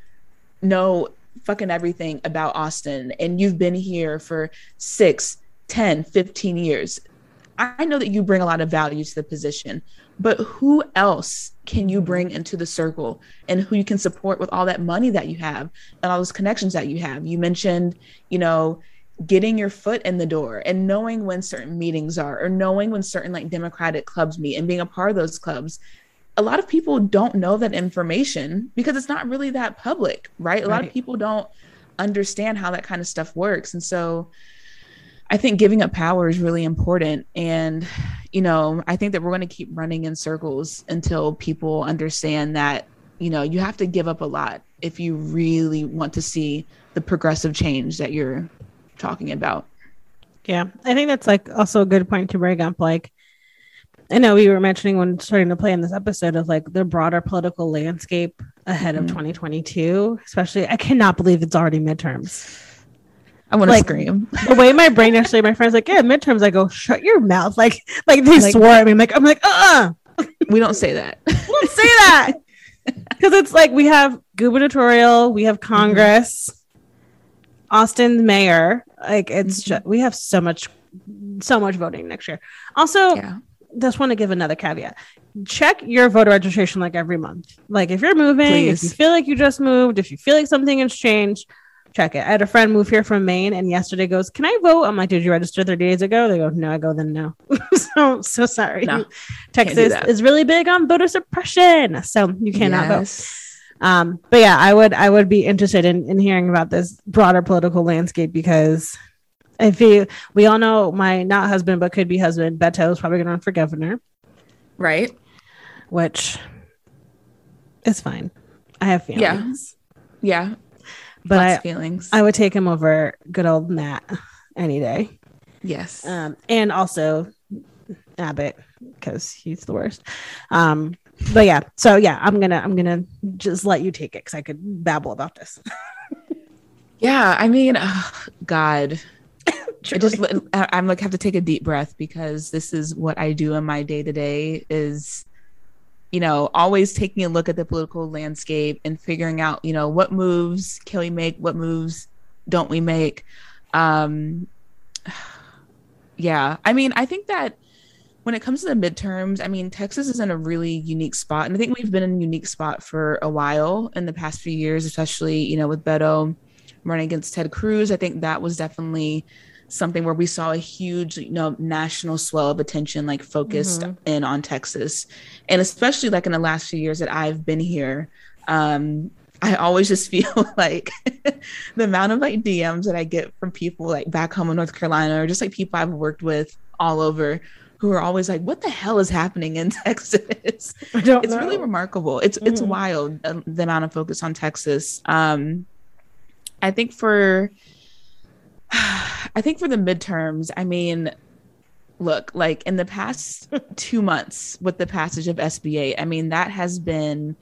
S2: know fucking everything about Austin and you've been here for six, 10, 15 years. I know that you bring a lot of value to the position, but who else can you bring into the circle and who you can support with all that money that you have and all those connections that you have? You mentioned, you know, getting your foot in the door and knowing when certain meetings are or knowing when certain like democratic clubs meet and being a part of those clubs a lot of people don't know that information because it's not really that public, right? A right. lot of people don't understand how that kind of stuff works. And so I think giving up power is really important. And, you know, I think that we're going to keep running in circles until people understand that, you know, you have to give up a lot if you really want to see the progressive change that you're talking about.
S1: Yeah. I think that's like also a good point to bring up. Like, I know we were mentioning when starting to play in this episode of like the broader political landscape ahead mm-hmm. of 2022, especially. I cannot believe it's already midterms.
S2: I want to like, scream.
S1: the way my brain actually, my friends like, yeah, midterms. I go, shut your mouth. Like, like they like, swore at me. I'm like, I'm like, uh,
S2: uh we don't say that.
S1: we don't say that because it's like we have gubernatorial, we have Congress, mm-hmm. Austin's mayor. Like, it's mm-hmm. just we have so much, so much voting next year. Also, yeah just want to give another caveat. Check your voter registration like every month. Like if you're moving, Please. if you feel like you just moved, if you feel like something has changed, check it. I had a friend move here from Maine and yesterday goes, Can I vote? I'm like, Did you register 30 days ago? They go, No, I go, then no. so so sorry. No, Texas is really big on voter suppression. So you cannot yes. vote. Um, but yeah, I would I would be interested in, in hearing about this broader political landscape because if you, we all know my not husband but could be husband, Beto is probably going to run for governor,
S2: right?
S1: Which is fine. I have feelings.
S2: Yeah, yeah.
S1: But I, feelings. I would take him over good old Matt any day.
S2: Yes.
S1: Um, and also Abbott because he's the worst. Um, but yeah, so yeah, I'm gonna I'm gonna just let you take it because I could babble about this.
S2: yeah, I mean, oh, God, I just I'm like have to take a deep breath because this is what I do in my day to day is you know always taking a look at the political landscape and figuring out you know what moves can we make what moves don't we make um yeah I mean I think that when it comes to the midterms, I mean, Texas is in a really unique spot. And I think we've been in a unique spot for a while in the past few years, especially, you know, with Beto running against Ted Cruz. I think that was definitely something where we saw a huge you know national swell of attention like focused mm-hmm. in on texas and especially like in the last few years that i've been here um i always just feel like the amount of like dms that i get from people like back home in north carolina or just like people i've worked with all over who are always like, "What the hell is happening in Texas?" It's
S1: know.
S2: really remarkable. It's it's
S1: Mhm.
S2: wild uh, the amount of focus on Texas. Um, I think for I think for the midterms, I mean, look, like in the past two months with the passage of SB8, I mean that has been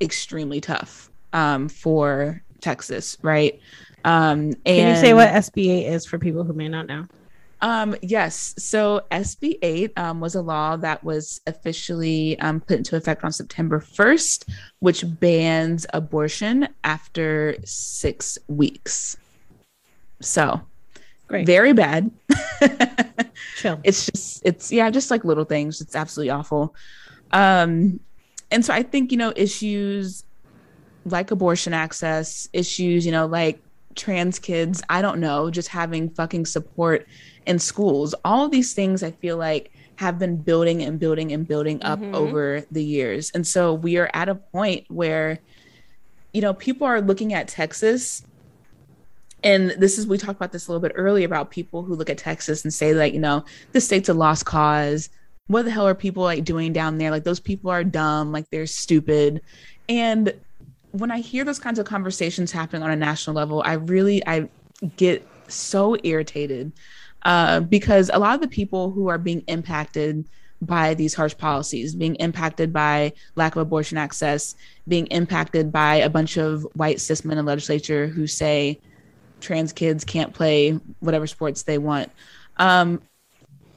S2: extremely tough um, for Texas, right? Um, and
S1: Can you say what SB8 is for people who may not know?
S2: Um, yes. So SB 8 um, was a law that was officially um, put into effect on September 1st, which bans abortion after six weeks. So,
S1: Great.
S2: very bad.
S1: Chill.
S2: it's just, it's, yeah, just like little things. It's absolutely awful. Um, and so I think, you know, issues like abortion access, issues, you know, like trans kids, I don't know, just having fucking support in schools. All of these things I feel like have been building and building and building up
S1: Mhm.
S2: over the years. And so we are at a point where, you know, people are looking at Texas. And this is, we talked about this a little bit earlier about people who look at Texas and say, like, you know, the state's a lost cause. What the hell are people like doing down there? Like, those people are dumb, like, they're stupid. And when I hear those kinds of conversations happening on a national level, I really I get so irritated uh, because a lot of the people who are being impacted by these harsh policies, being impacted by lack of abortion access, being impacted by a bunch of white cis men in legislature who say trans kids can't play whatever sports they want. Um,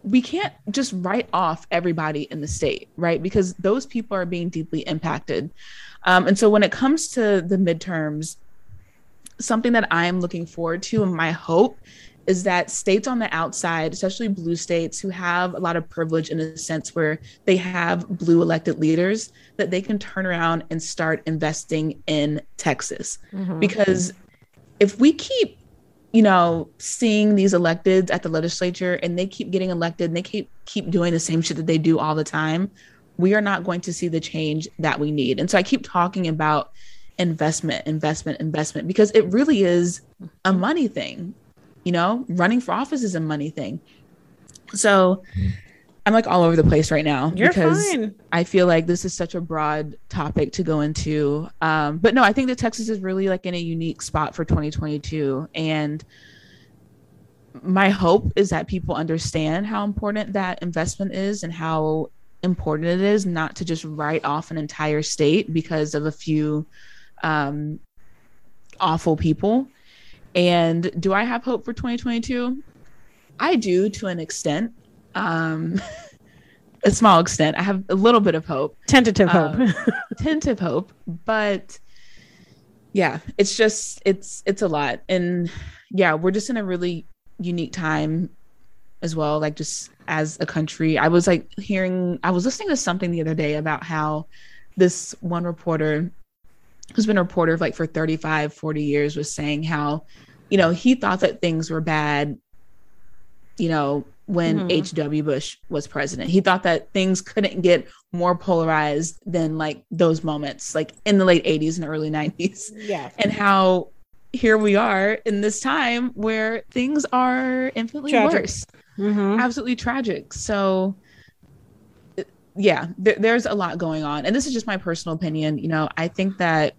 S2: we can't just write off everybody in the state, right? Because those people are being deeply impacted. Um, and so when it comes to the midterms, something that I'm looking forward to and my hope is that states on the outside, especially blue states who have a lot of privilege in a sense where they have blue elected leaders, that they can turn around and start investing in Texas.
S1: Mhm.
S2: Because if we keep, you know, seeing these electeds at the legislature and they keep getting elected and they keep keep doing the same shit that they do all the time, we are not going to see the change that we need. And so I keep talking about investment, investment, investment, because it really is a money thing. You know, running for office is a money thing. So I'm like all over the place right now
S1: You're
S2: because
S1: fine.
S2: I feel like this is such a broad topic to go into. Um, but no, I think that Texas is really like in a unique spot for 2022. And my hope is that people understand how important that investment is and how important it is not to just write off an entire state because of a few um, awful people. And do I have hope for 2022? I do to an extent. Um, a small extent. I have a little bit of hope,
S1: Tentative hope.
S2: Um, tentative hope, but yeah, it's just it's it's a lot. And yeah, we're just in a really unique time as well, like just as a country. I was like hearing I was listening to something the other day about how this one reporter who's been a reporter like for 35, 40 years was saying how, you know, he thought that things were bad, you know, when. H.W. Bush was president. He thought that things couldn't get more polarized than like those moments, like in the late 80s and early 90s,
S1: yeah.
S2: and how here we are in this time where things are infinitely
S1: Tragic.
S2: worse
S1: Mhm.
S2: absolutely tragic. So, uh, yeah, there, there's a lot going on, and this is just my personal opinion. You know, I think that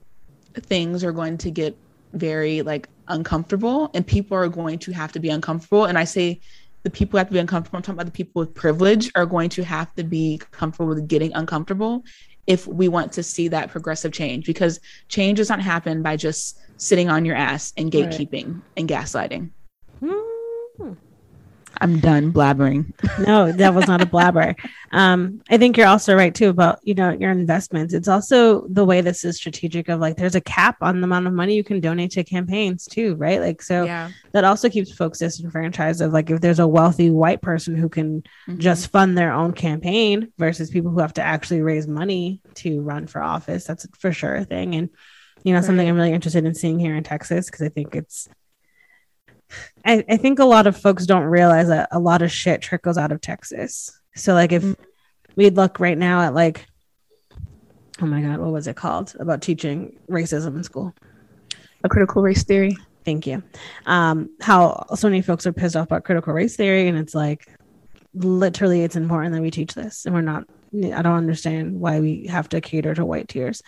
S2: things are going to get very like uncomfortable, and people are going to have to be uncomfortable. And I say the people have to be uncomfortable. I'm talking about the people with privilege are going to have to be comfortable with getting uncomfortable if we want to see that progressive change because change does not happen by just sitting on your ass and
S1: Right.
S2: gatekeeping and gaslighting.
S1: Mhm.
S2: I'm done blabbering.
S1: no, that was not a blabber. Um, I think you're also right too about you know your investments. It's also the way this is strategic of like there's a cap on the amount of money you can donate to campaigns too, right? Like so
S2: yeah.
S1: that also keeps folks disenfranchised of like if there's a wealthy white person who can
S2: Mhm.
S1: just fund their own campaign versus people who have to actually raise money to run for office. That's for sure a thing. And you know, something I'm really interested in seeing here in Texas because I think it's I, I think a lot of folks don't realize that a lot of shit trickles out of Texas. So like if
S2: Mm.
S1: we'd look right now at like oh my god, what was it called about teaching racism in school?
S2: a critical race theory.
S1: Thank you. Um, how so many folks are pissed off about critical race theory, and it's like literally it's important that we teach this and we're not i don't understand why we have to cater to white tears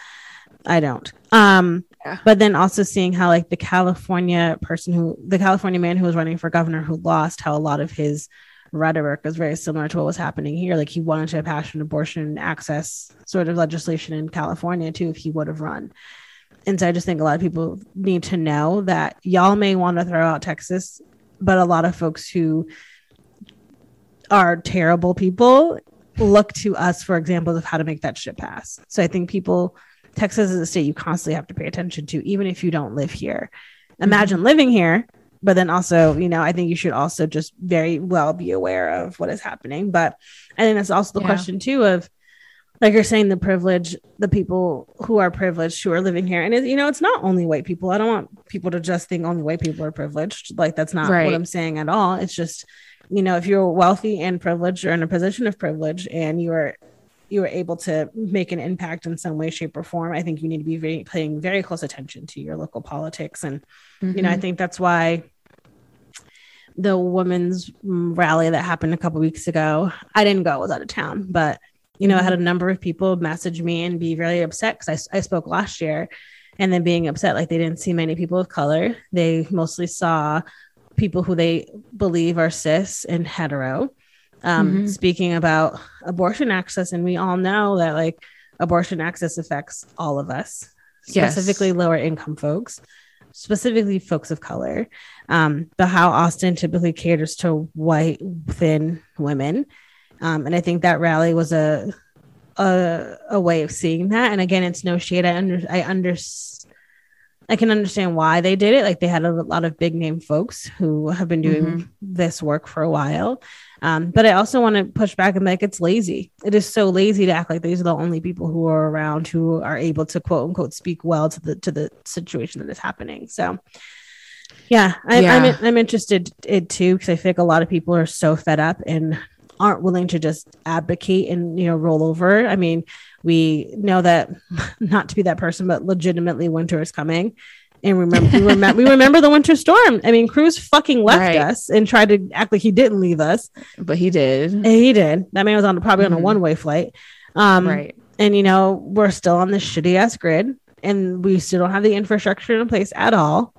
S1: i don't um
S2: Yeah.
S1: but then also seeing how like the california person who the california man who was running for governor who lost how a lot of his rhetoric was very similar to what was happening here like he wanted to pass an abortion access sort of legislation in california too if he would have run and so i just think a lot of people need to know that y'all may want to throw out texas but a lot of folks who are terrible people look to us for examples of how to make that shit pass. So I think people, Texas is a state you constantly have to pay attention to, even if you don't live here. Mm-hmm. Imagine living here, but then also, you know, I think you should also just very well be aware of what is happening. But I think that's also the
S2: Yeah.
S1: question too of like you're saying the privilege, the people who are privileged who are living here. And it, you know, it's not only white people. I don't want people to just think only white people are privileged. Like that's not
S2: Right.
S1: what I'm saying at all. It's just, you know, if you're wealthy and privileged or in a position of privilege and you are you were able to make an impact in some way, shape, or form, I think you need to be very paying very close attention to your local politics. And you know, I
S2: Mhm.
S1: think that's why the women's rally that happened a couple weeks ago, I didn't go, I was out of town, but you know, I had a number of people message me and be really upset because I, I spoke last year and then being upset like they didn't see many people of color. They mostly saw people who they believe are cis and hetero um,
S2: Mhm.
S1: speaking about abortion access. And we all know that like abortion access affects all of us,
S2: Yes.
S1: specifically lower income folks, specifically folks of color. Um, but how Austin typically caters to white, thin women. Um, and I think that rally was a, a a way of seeing that. And again, it's no shade. I under I under I can understand why they did it. Like they had a lot of big name folks who have been doing
S2: Mhm.
S1: this work for a while. Um, but I also want to push back and like it's lazy. It is so lazy to act like these are the only people who are around who are able to quote unquote speak well to the to the situation that is happening. So yeah, I'm I'm,
S2: Yeah.
S1: I'm interested in too because I think a lot of people are so fed up and aren't willing to just advocate and you know roll over. I mean, we know that not to be that person, but legitimately winter is coming. And remember, we remember, we remember the winter storm. I mean, Cruz fucking left
S2: Right.
S1: us and tried to act like he didn't leave us.
S2: but he did.
S1: And he did. That man was on probably on a
S2: Mhm.
S1: one way flight. Um,
S2: right.
S1: and you know, we're still on this shitty ass grid, and we still don't have the infrastructure in place at all.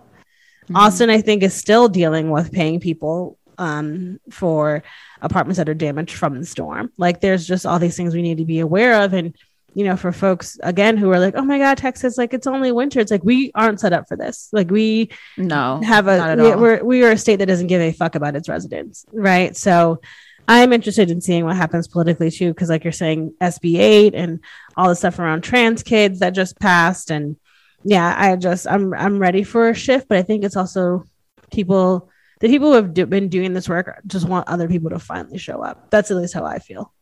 S2: Mhm.
S1: Austin, I think, is still dealing with paying people um, for apartments that are damaged from the storm. Like, there's just all these things we need to be aware of. And, you know, for folks, again, who are like, oh my God, Texas, like, it's only winter. It's like, we aren't set up for this. Like, we
S2: No.
S1: have a, we, we're, we are a state that doesn't give a fuck about its residents. Right. So, I'm interested in seeing what happens politically too, because like you're saying, SB eight and all the stuff around trans kids that just passed, and yeah, I just I'm I'm ready for a shift, but I think it's also people the people who have do, been doing this work just want other people to finally show up. That's at least how I feel.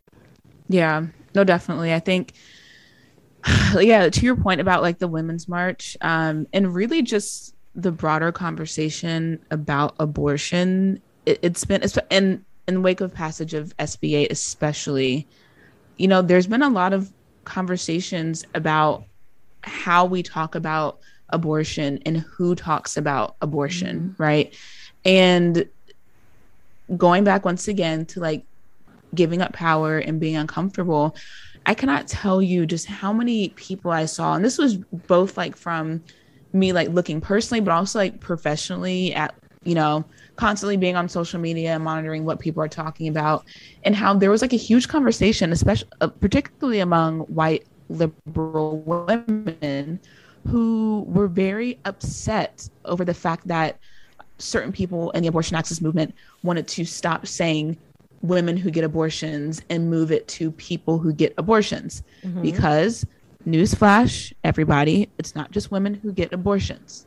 S2: Yeah, no, definitely. I think, yeah, to your point about like the women's march, um, and really just the broader conversation about abortion. It, it's been, it's, in wake of passage of SB 8, especially, you know, there's been a lot of conversations about how we talk about abortion and who talks about abortion, right? And going back once again to like giving up power and being uncomfortable i cannot tell you just how many people i saw and this was both like from me like looking personally but also like professionally at you know constantly being on social media and monitoring what people are talking about and how there was like a huge conversation especially uh, particularly among white liberal women who were very upset over the fact that certain people in the abortion access movement wanted to stop saying women who get abortions and move it to people who get abortions. Because newsflash everybody it's not just women who get abortions.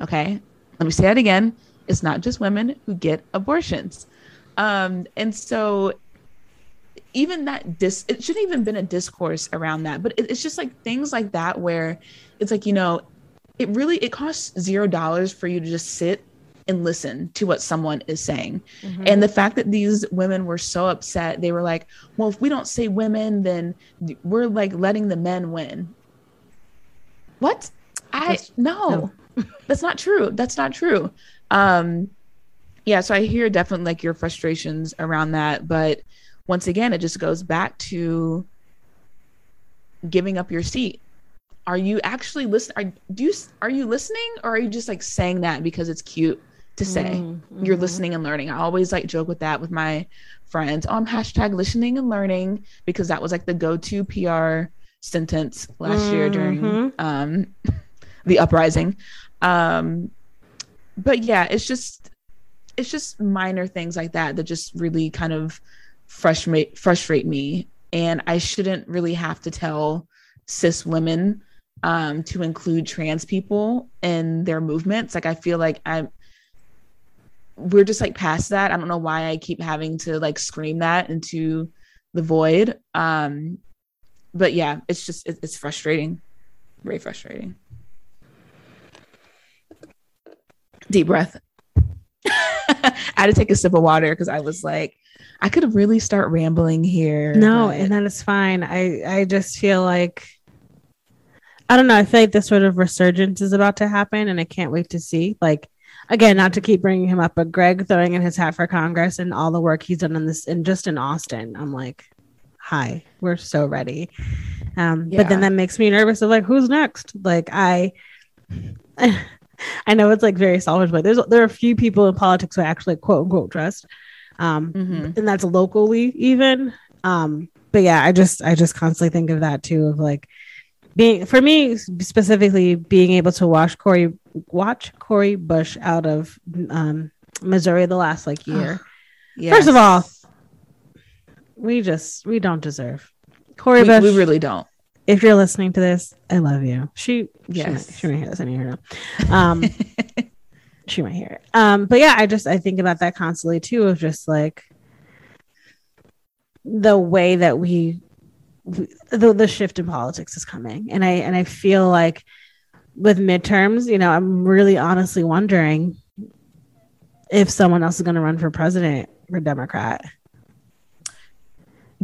S2: Okay? Let me say that again. It's not just women who get abortions. Um and so even that dis it shouldn't even been a discourse around that but it, it's just like things like that where it's like you know it really it costs zero dollars for you to just sit and listen to what someone is saying. And the fact that these women were so upset they were like well if we don't say women then we're like letting the men win. What? I no. that's not true. That's not true. Um yeah, so I hear definitely like your frustrations around that, but once again, it just goes back to giving up your seat. Are you actually listening? Are do you are you listening, or are you just like saying that because it's cute to say? Mm-hmm. You're listening and learning. I always like joke with that with my friends. Oh, I'm hashtag listening and learning because that was like the go-to PR sentence last mm-hmm. year during mm-hmm. um, the uprising. Um, but yeah, it's just it's just minor things like that that just really kind of frustrate frustrate me and i shouldn't really have to tell cis women um, to include trans people in their movements like i feel like i'm we're just like past that i don't know why i keep having to like scream that into the void um but yeah it's just it's frustrating very frustrating deep breath I had to take a sip of water because I was like, I could really start rambling here.
S1: No, but... and that is fine. I I just feel like I don't know. I feel like this sort of resurgence is about to happen, and I can't wait to see. Like again, not to keep bringing him up, but Greg throwing in his hat for Congress and all the work he's done in this, and just in Austin, I'm like, hi, we're so ready. Um, yeah. But then that makes me nervous of like, who's next? Like I. I know it's like very selfish, but there's there are a few people in politics who I actually quote unquote trust. Um, mm-hmm. and that's locally even. Um, but yeah, I just I just constantly think of that too of like being for me specifically being able to watch Cori watch Cori Bush out of um, Missouri the last like year. yes. First of all, we just we don't deserve
S2: Cori we, Bush. We really don't
S1: if you're listening to this, I love you. She, yes, she, she might hear this. I need her now. Um, she might hear it. Um, but yeah, I just I think about that constantly too, of just like the way that we, the the shift in politics is coming, and I and I feel like with midterms, you know, I'm really honestly wondering if someone else is going to run for president or Democrat.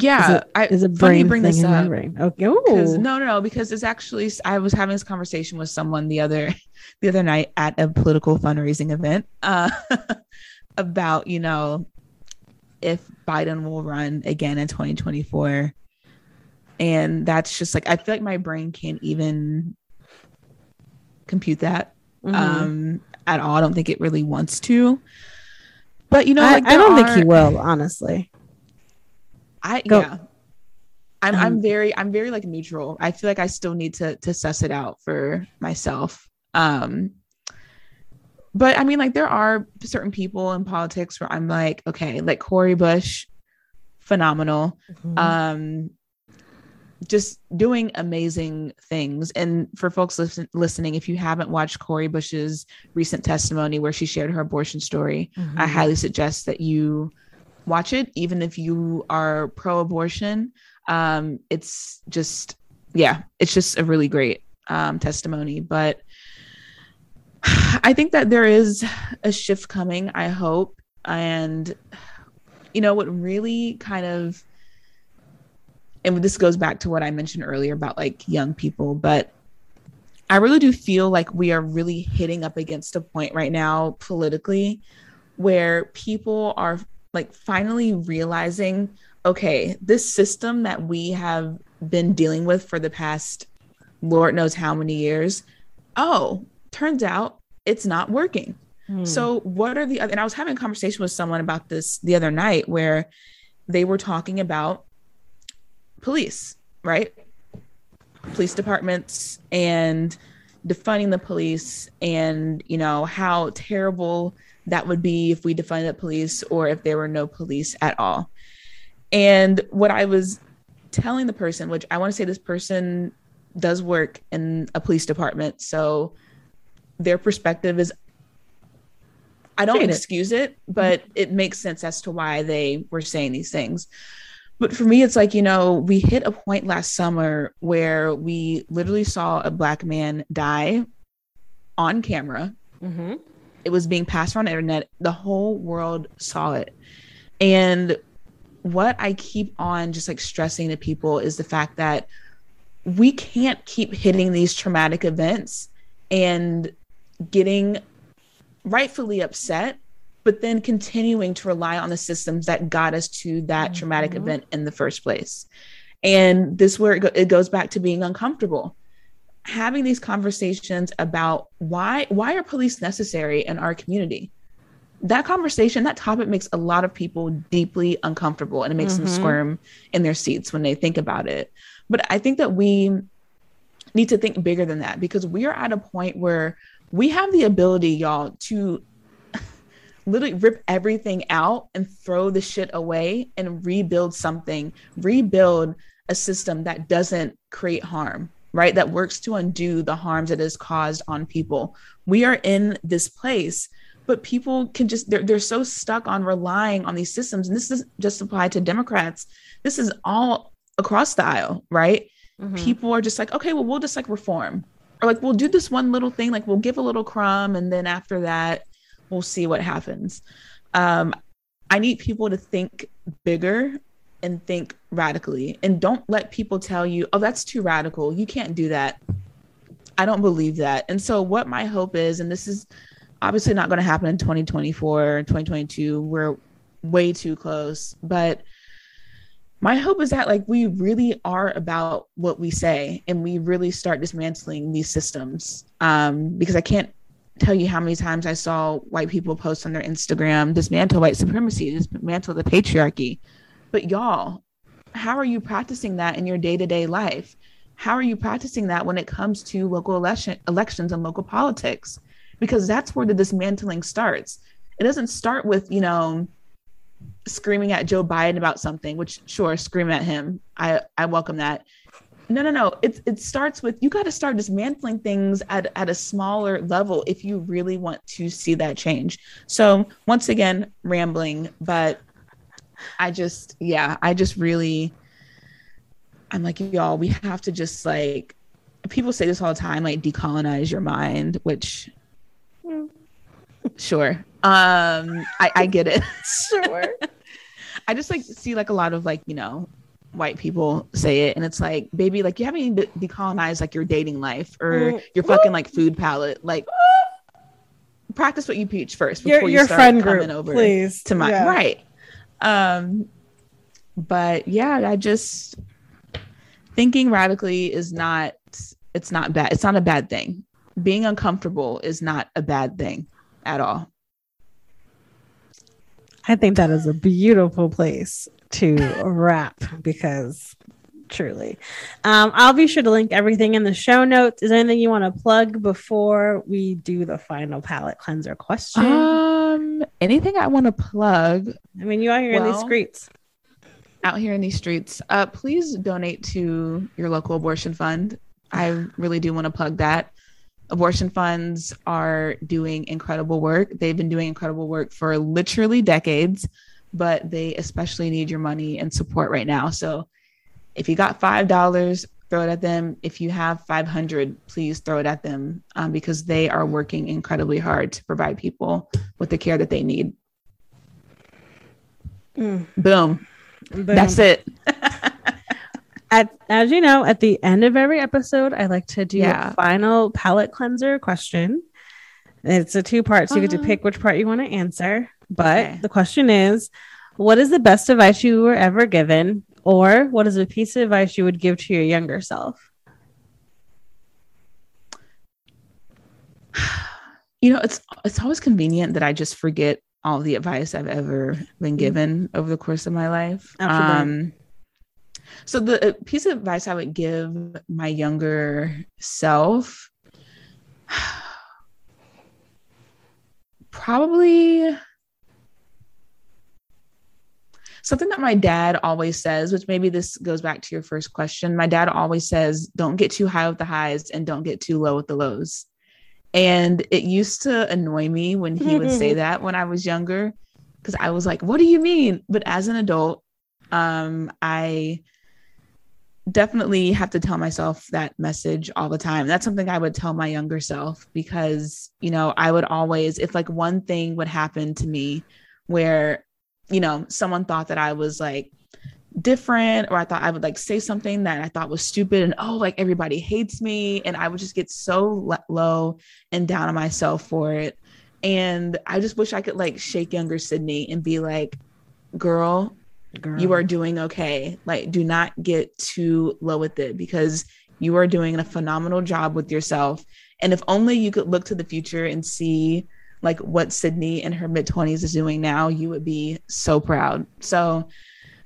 S2: Yeah,
S1: is it, I, is it brain bring this up?
S2: Okay. No, no, no, because it's actually I was having this conversation with someone the other the other night at a political fundraising event uh, about you know if Biden will run again in 2024, and that's just like I feel like my brain can't even compute that mm-hmm. um, at all. I don't think it really wants to. But you know,
S1: I, like I don't are, think he will, honestly.
S2: I Go. yeah. I'm um, I'm very I'm very like neutral. I feel like I still need to to suss it out for myself. Um but I mean like there are certain people in politics where I'm like, okay, like Cori Bush, phenomenal. Mm-hmm. Um just doing amazing things. And for folks listen, listening, if you haven't watched Cori Bush's recent testimony where she shared her abortion story, mm-hmm. I highly suggest that you watch it, even if you are pro abortion. Um, it's just, yeah, it's just a really great um, testimony. But I think that there is a shift coming, I hope. And, you know, what really kind of, and this goes back to what I mentioned earlier about like young people, but I really do feel like we are really hitting up against a point right now politically where people are like finally realizing okay this system that we have been dealing with for the past lord knows how many years oh turns out it's not working hmm. so what are the other? and i was having a conversation with someone about this the other night where they were talking about police right police departments and defining the police and you know how terrible that would be if we defined the police or if there were no police at all. And what I was telling the person, which I want to say this person does work in a police department. So their perspective is, I don't excuse it, but it makes sense as to why they were saying these things. But for me, it's like, you know, we hit a point last summer where we literally saw a black man die on camera. Mm-hmm. It was being passed around the internet. The whole world saw it. And what i keep on just like stressing to people is the fact that we can't keep hitting these traumatic events and getting rightfully upset but then continuing to rely on the systems that got us to that mm-hmm. traumatic event in the first place. And this where it, go- it goes back to being uncomfortable. Having these conversations about why why are police necessary in our community? That conversation, that topic makes a lot of people deeply uncomfortable and it makes mm-hmm. them squirm in their seats when they think about it. But I think that we need to think bigger than that because we are at a point where we have the ability, y'all, to literally rip everything out and throw the shit away and rebuild something, rebuild a system that doesn't create harm, right? That works to undo the harms that is caused on people. We are in this place, but people can just, they're, they're so stuck on relying on these systems. And this is just applied to Democrats. This is all across the aisle, right? Mm-hmm. People are just like, okay, well, we'll just like reform or like we'll do this one little thing, like we'll give a little crumb. And then after that, we'll see what happens. Um, I need people to think bigger and think radically and don't let people tell you, oh, that's too radical. You can't do that. I don't believe that. And so, what my hope is, and this is obviously not going to happen in 2024, 2022, we're way too close, but my hope is that like we really are about what we say and we really start dismantling these systems um, because i can't tell you how many times I saw white people post on their Instagram, dismantle white supremacy, dismantle the patriarchy. But y'all, how are you practicing that in your day to day life? How are you practicing that when it comes to local election elections and local politics? Because that's where the dismantling starts. It doesn't start with, you know, screaming at Joe Biden about something, which sure, scream at him. I, I welcome that no no no. It, it starts with you got to start dismantling things at, at a smaller level if you really want to see that change. So once again rambling but i just yeah i just really i'm like y'all we have to just like people say this all the time like decolonize your mind which mm. sure. Um i i get it.
S1: Sure.
S2: I just like see like a lot of like you know white people say it and it's like baby like you haven't even decolonized like your dating life or mm. your fucking like food palette like practice what you preach first
S1: before your,
S2: your
S1: you start friend coming group, over please.
S2: to my yeah. right. Um but yeah i just thinking radically is not it's not bad it's not a bad thing. Being uncomfortable is not a bad thing at all.
S1: I think that is a beautiful place to wrap because truly. Um, I'll be sure to link everything in the show notes. Is there anything you want to plug before we do the final palate cleanser question?
S2: Um, anything I want to plug?
S1: I mean, you are here well, in these streets.
S2: Out here in these streets, uh, please donate to your local abortion fund. I really do want to plug that. Abortion funds are doing incredible work. They've been doing incredible work for literally decades but they especially need your money and support right now. So if you got $5, throw it at them. If you have 500, please throw it at them um, because they are working incredibly hard to provide people with the care that they need. Mm. Boom. Boom. That's it.
S1: at, as you know, at the end of every episode, I like to do yeah. a final palate cleanser question. It's a two part, so you get to uh-huh. pick which part you want to answer. But okay. the question is what is the best advice you were ever given? Or what is a piece of advice you would give to your younger self?
S2: You know, it's it's always convenient that I just forget all the advice I've ever been mm-hmm. given over the course of my life. Um, so the uh, piece of advice I would give my younger self probably something that my dad always says, which maybe this goes back to your first question. My dad always says, don't get too high with the highs and don't get too low with the lows. And it used to annoy me when he would say that when I was younger, because I was like, what do you mean? But as an adult, um, I definitely have to tell myself that message all the time. That's something I would tell my younger self because, you know, I would always, if like one thing would happen to me where you know, someone thought that I was like different or I thought I would like say something that I thought was stupid and oh, like everybody hates me. And I would just get so low and down on myself for it. And I just wish I could like shake younger Sydney and be like, girl, girl, you are doing okay. Like, do not get too low with it because you are doing a phenomenal job with yourself. And if only you could look to the future and see like what Sydney in her mid 20s is doing now, you would be so proud. So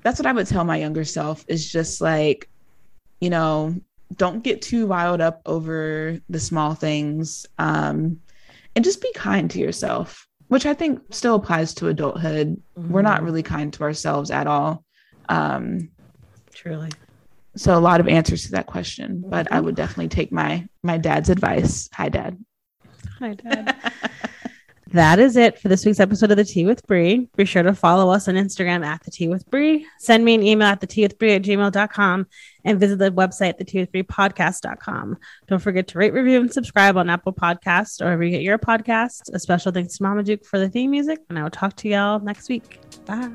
S2: that's what I would tell my younger self is just like, you know, don't get too riled up over the small things um, and just be kind to yourself, which I think still applies to adulthood. Mm-hmm. We're not mm-hmm. really kind to ourselves at all. Um,
S1: Truly.
S2: So a lot of answers to that question, but I would definitely take my my dad's advice. Hi, dad.
S1: Hi, dad. that is it for this week's episode of The Tea with Brie. Be sure to follow us on Instagram at The Tea with Brie. Send me an email at The Tea with Brie at gmail.com and visit the website, The Tea with Brie podcast.com. Don't forget to rate, review, and subscribe on Apple Podcasts or wherever you get your podcasts. A special thanks to Mama Duke for the theme music, and I will talk to y'all next week. Bye.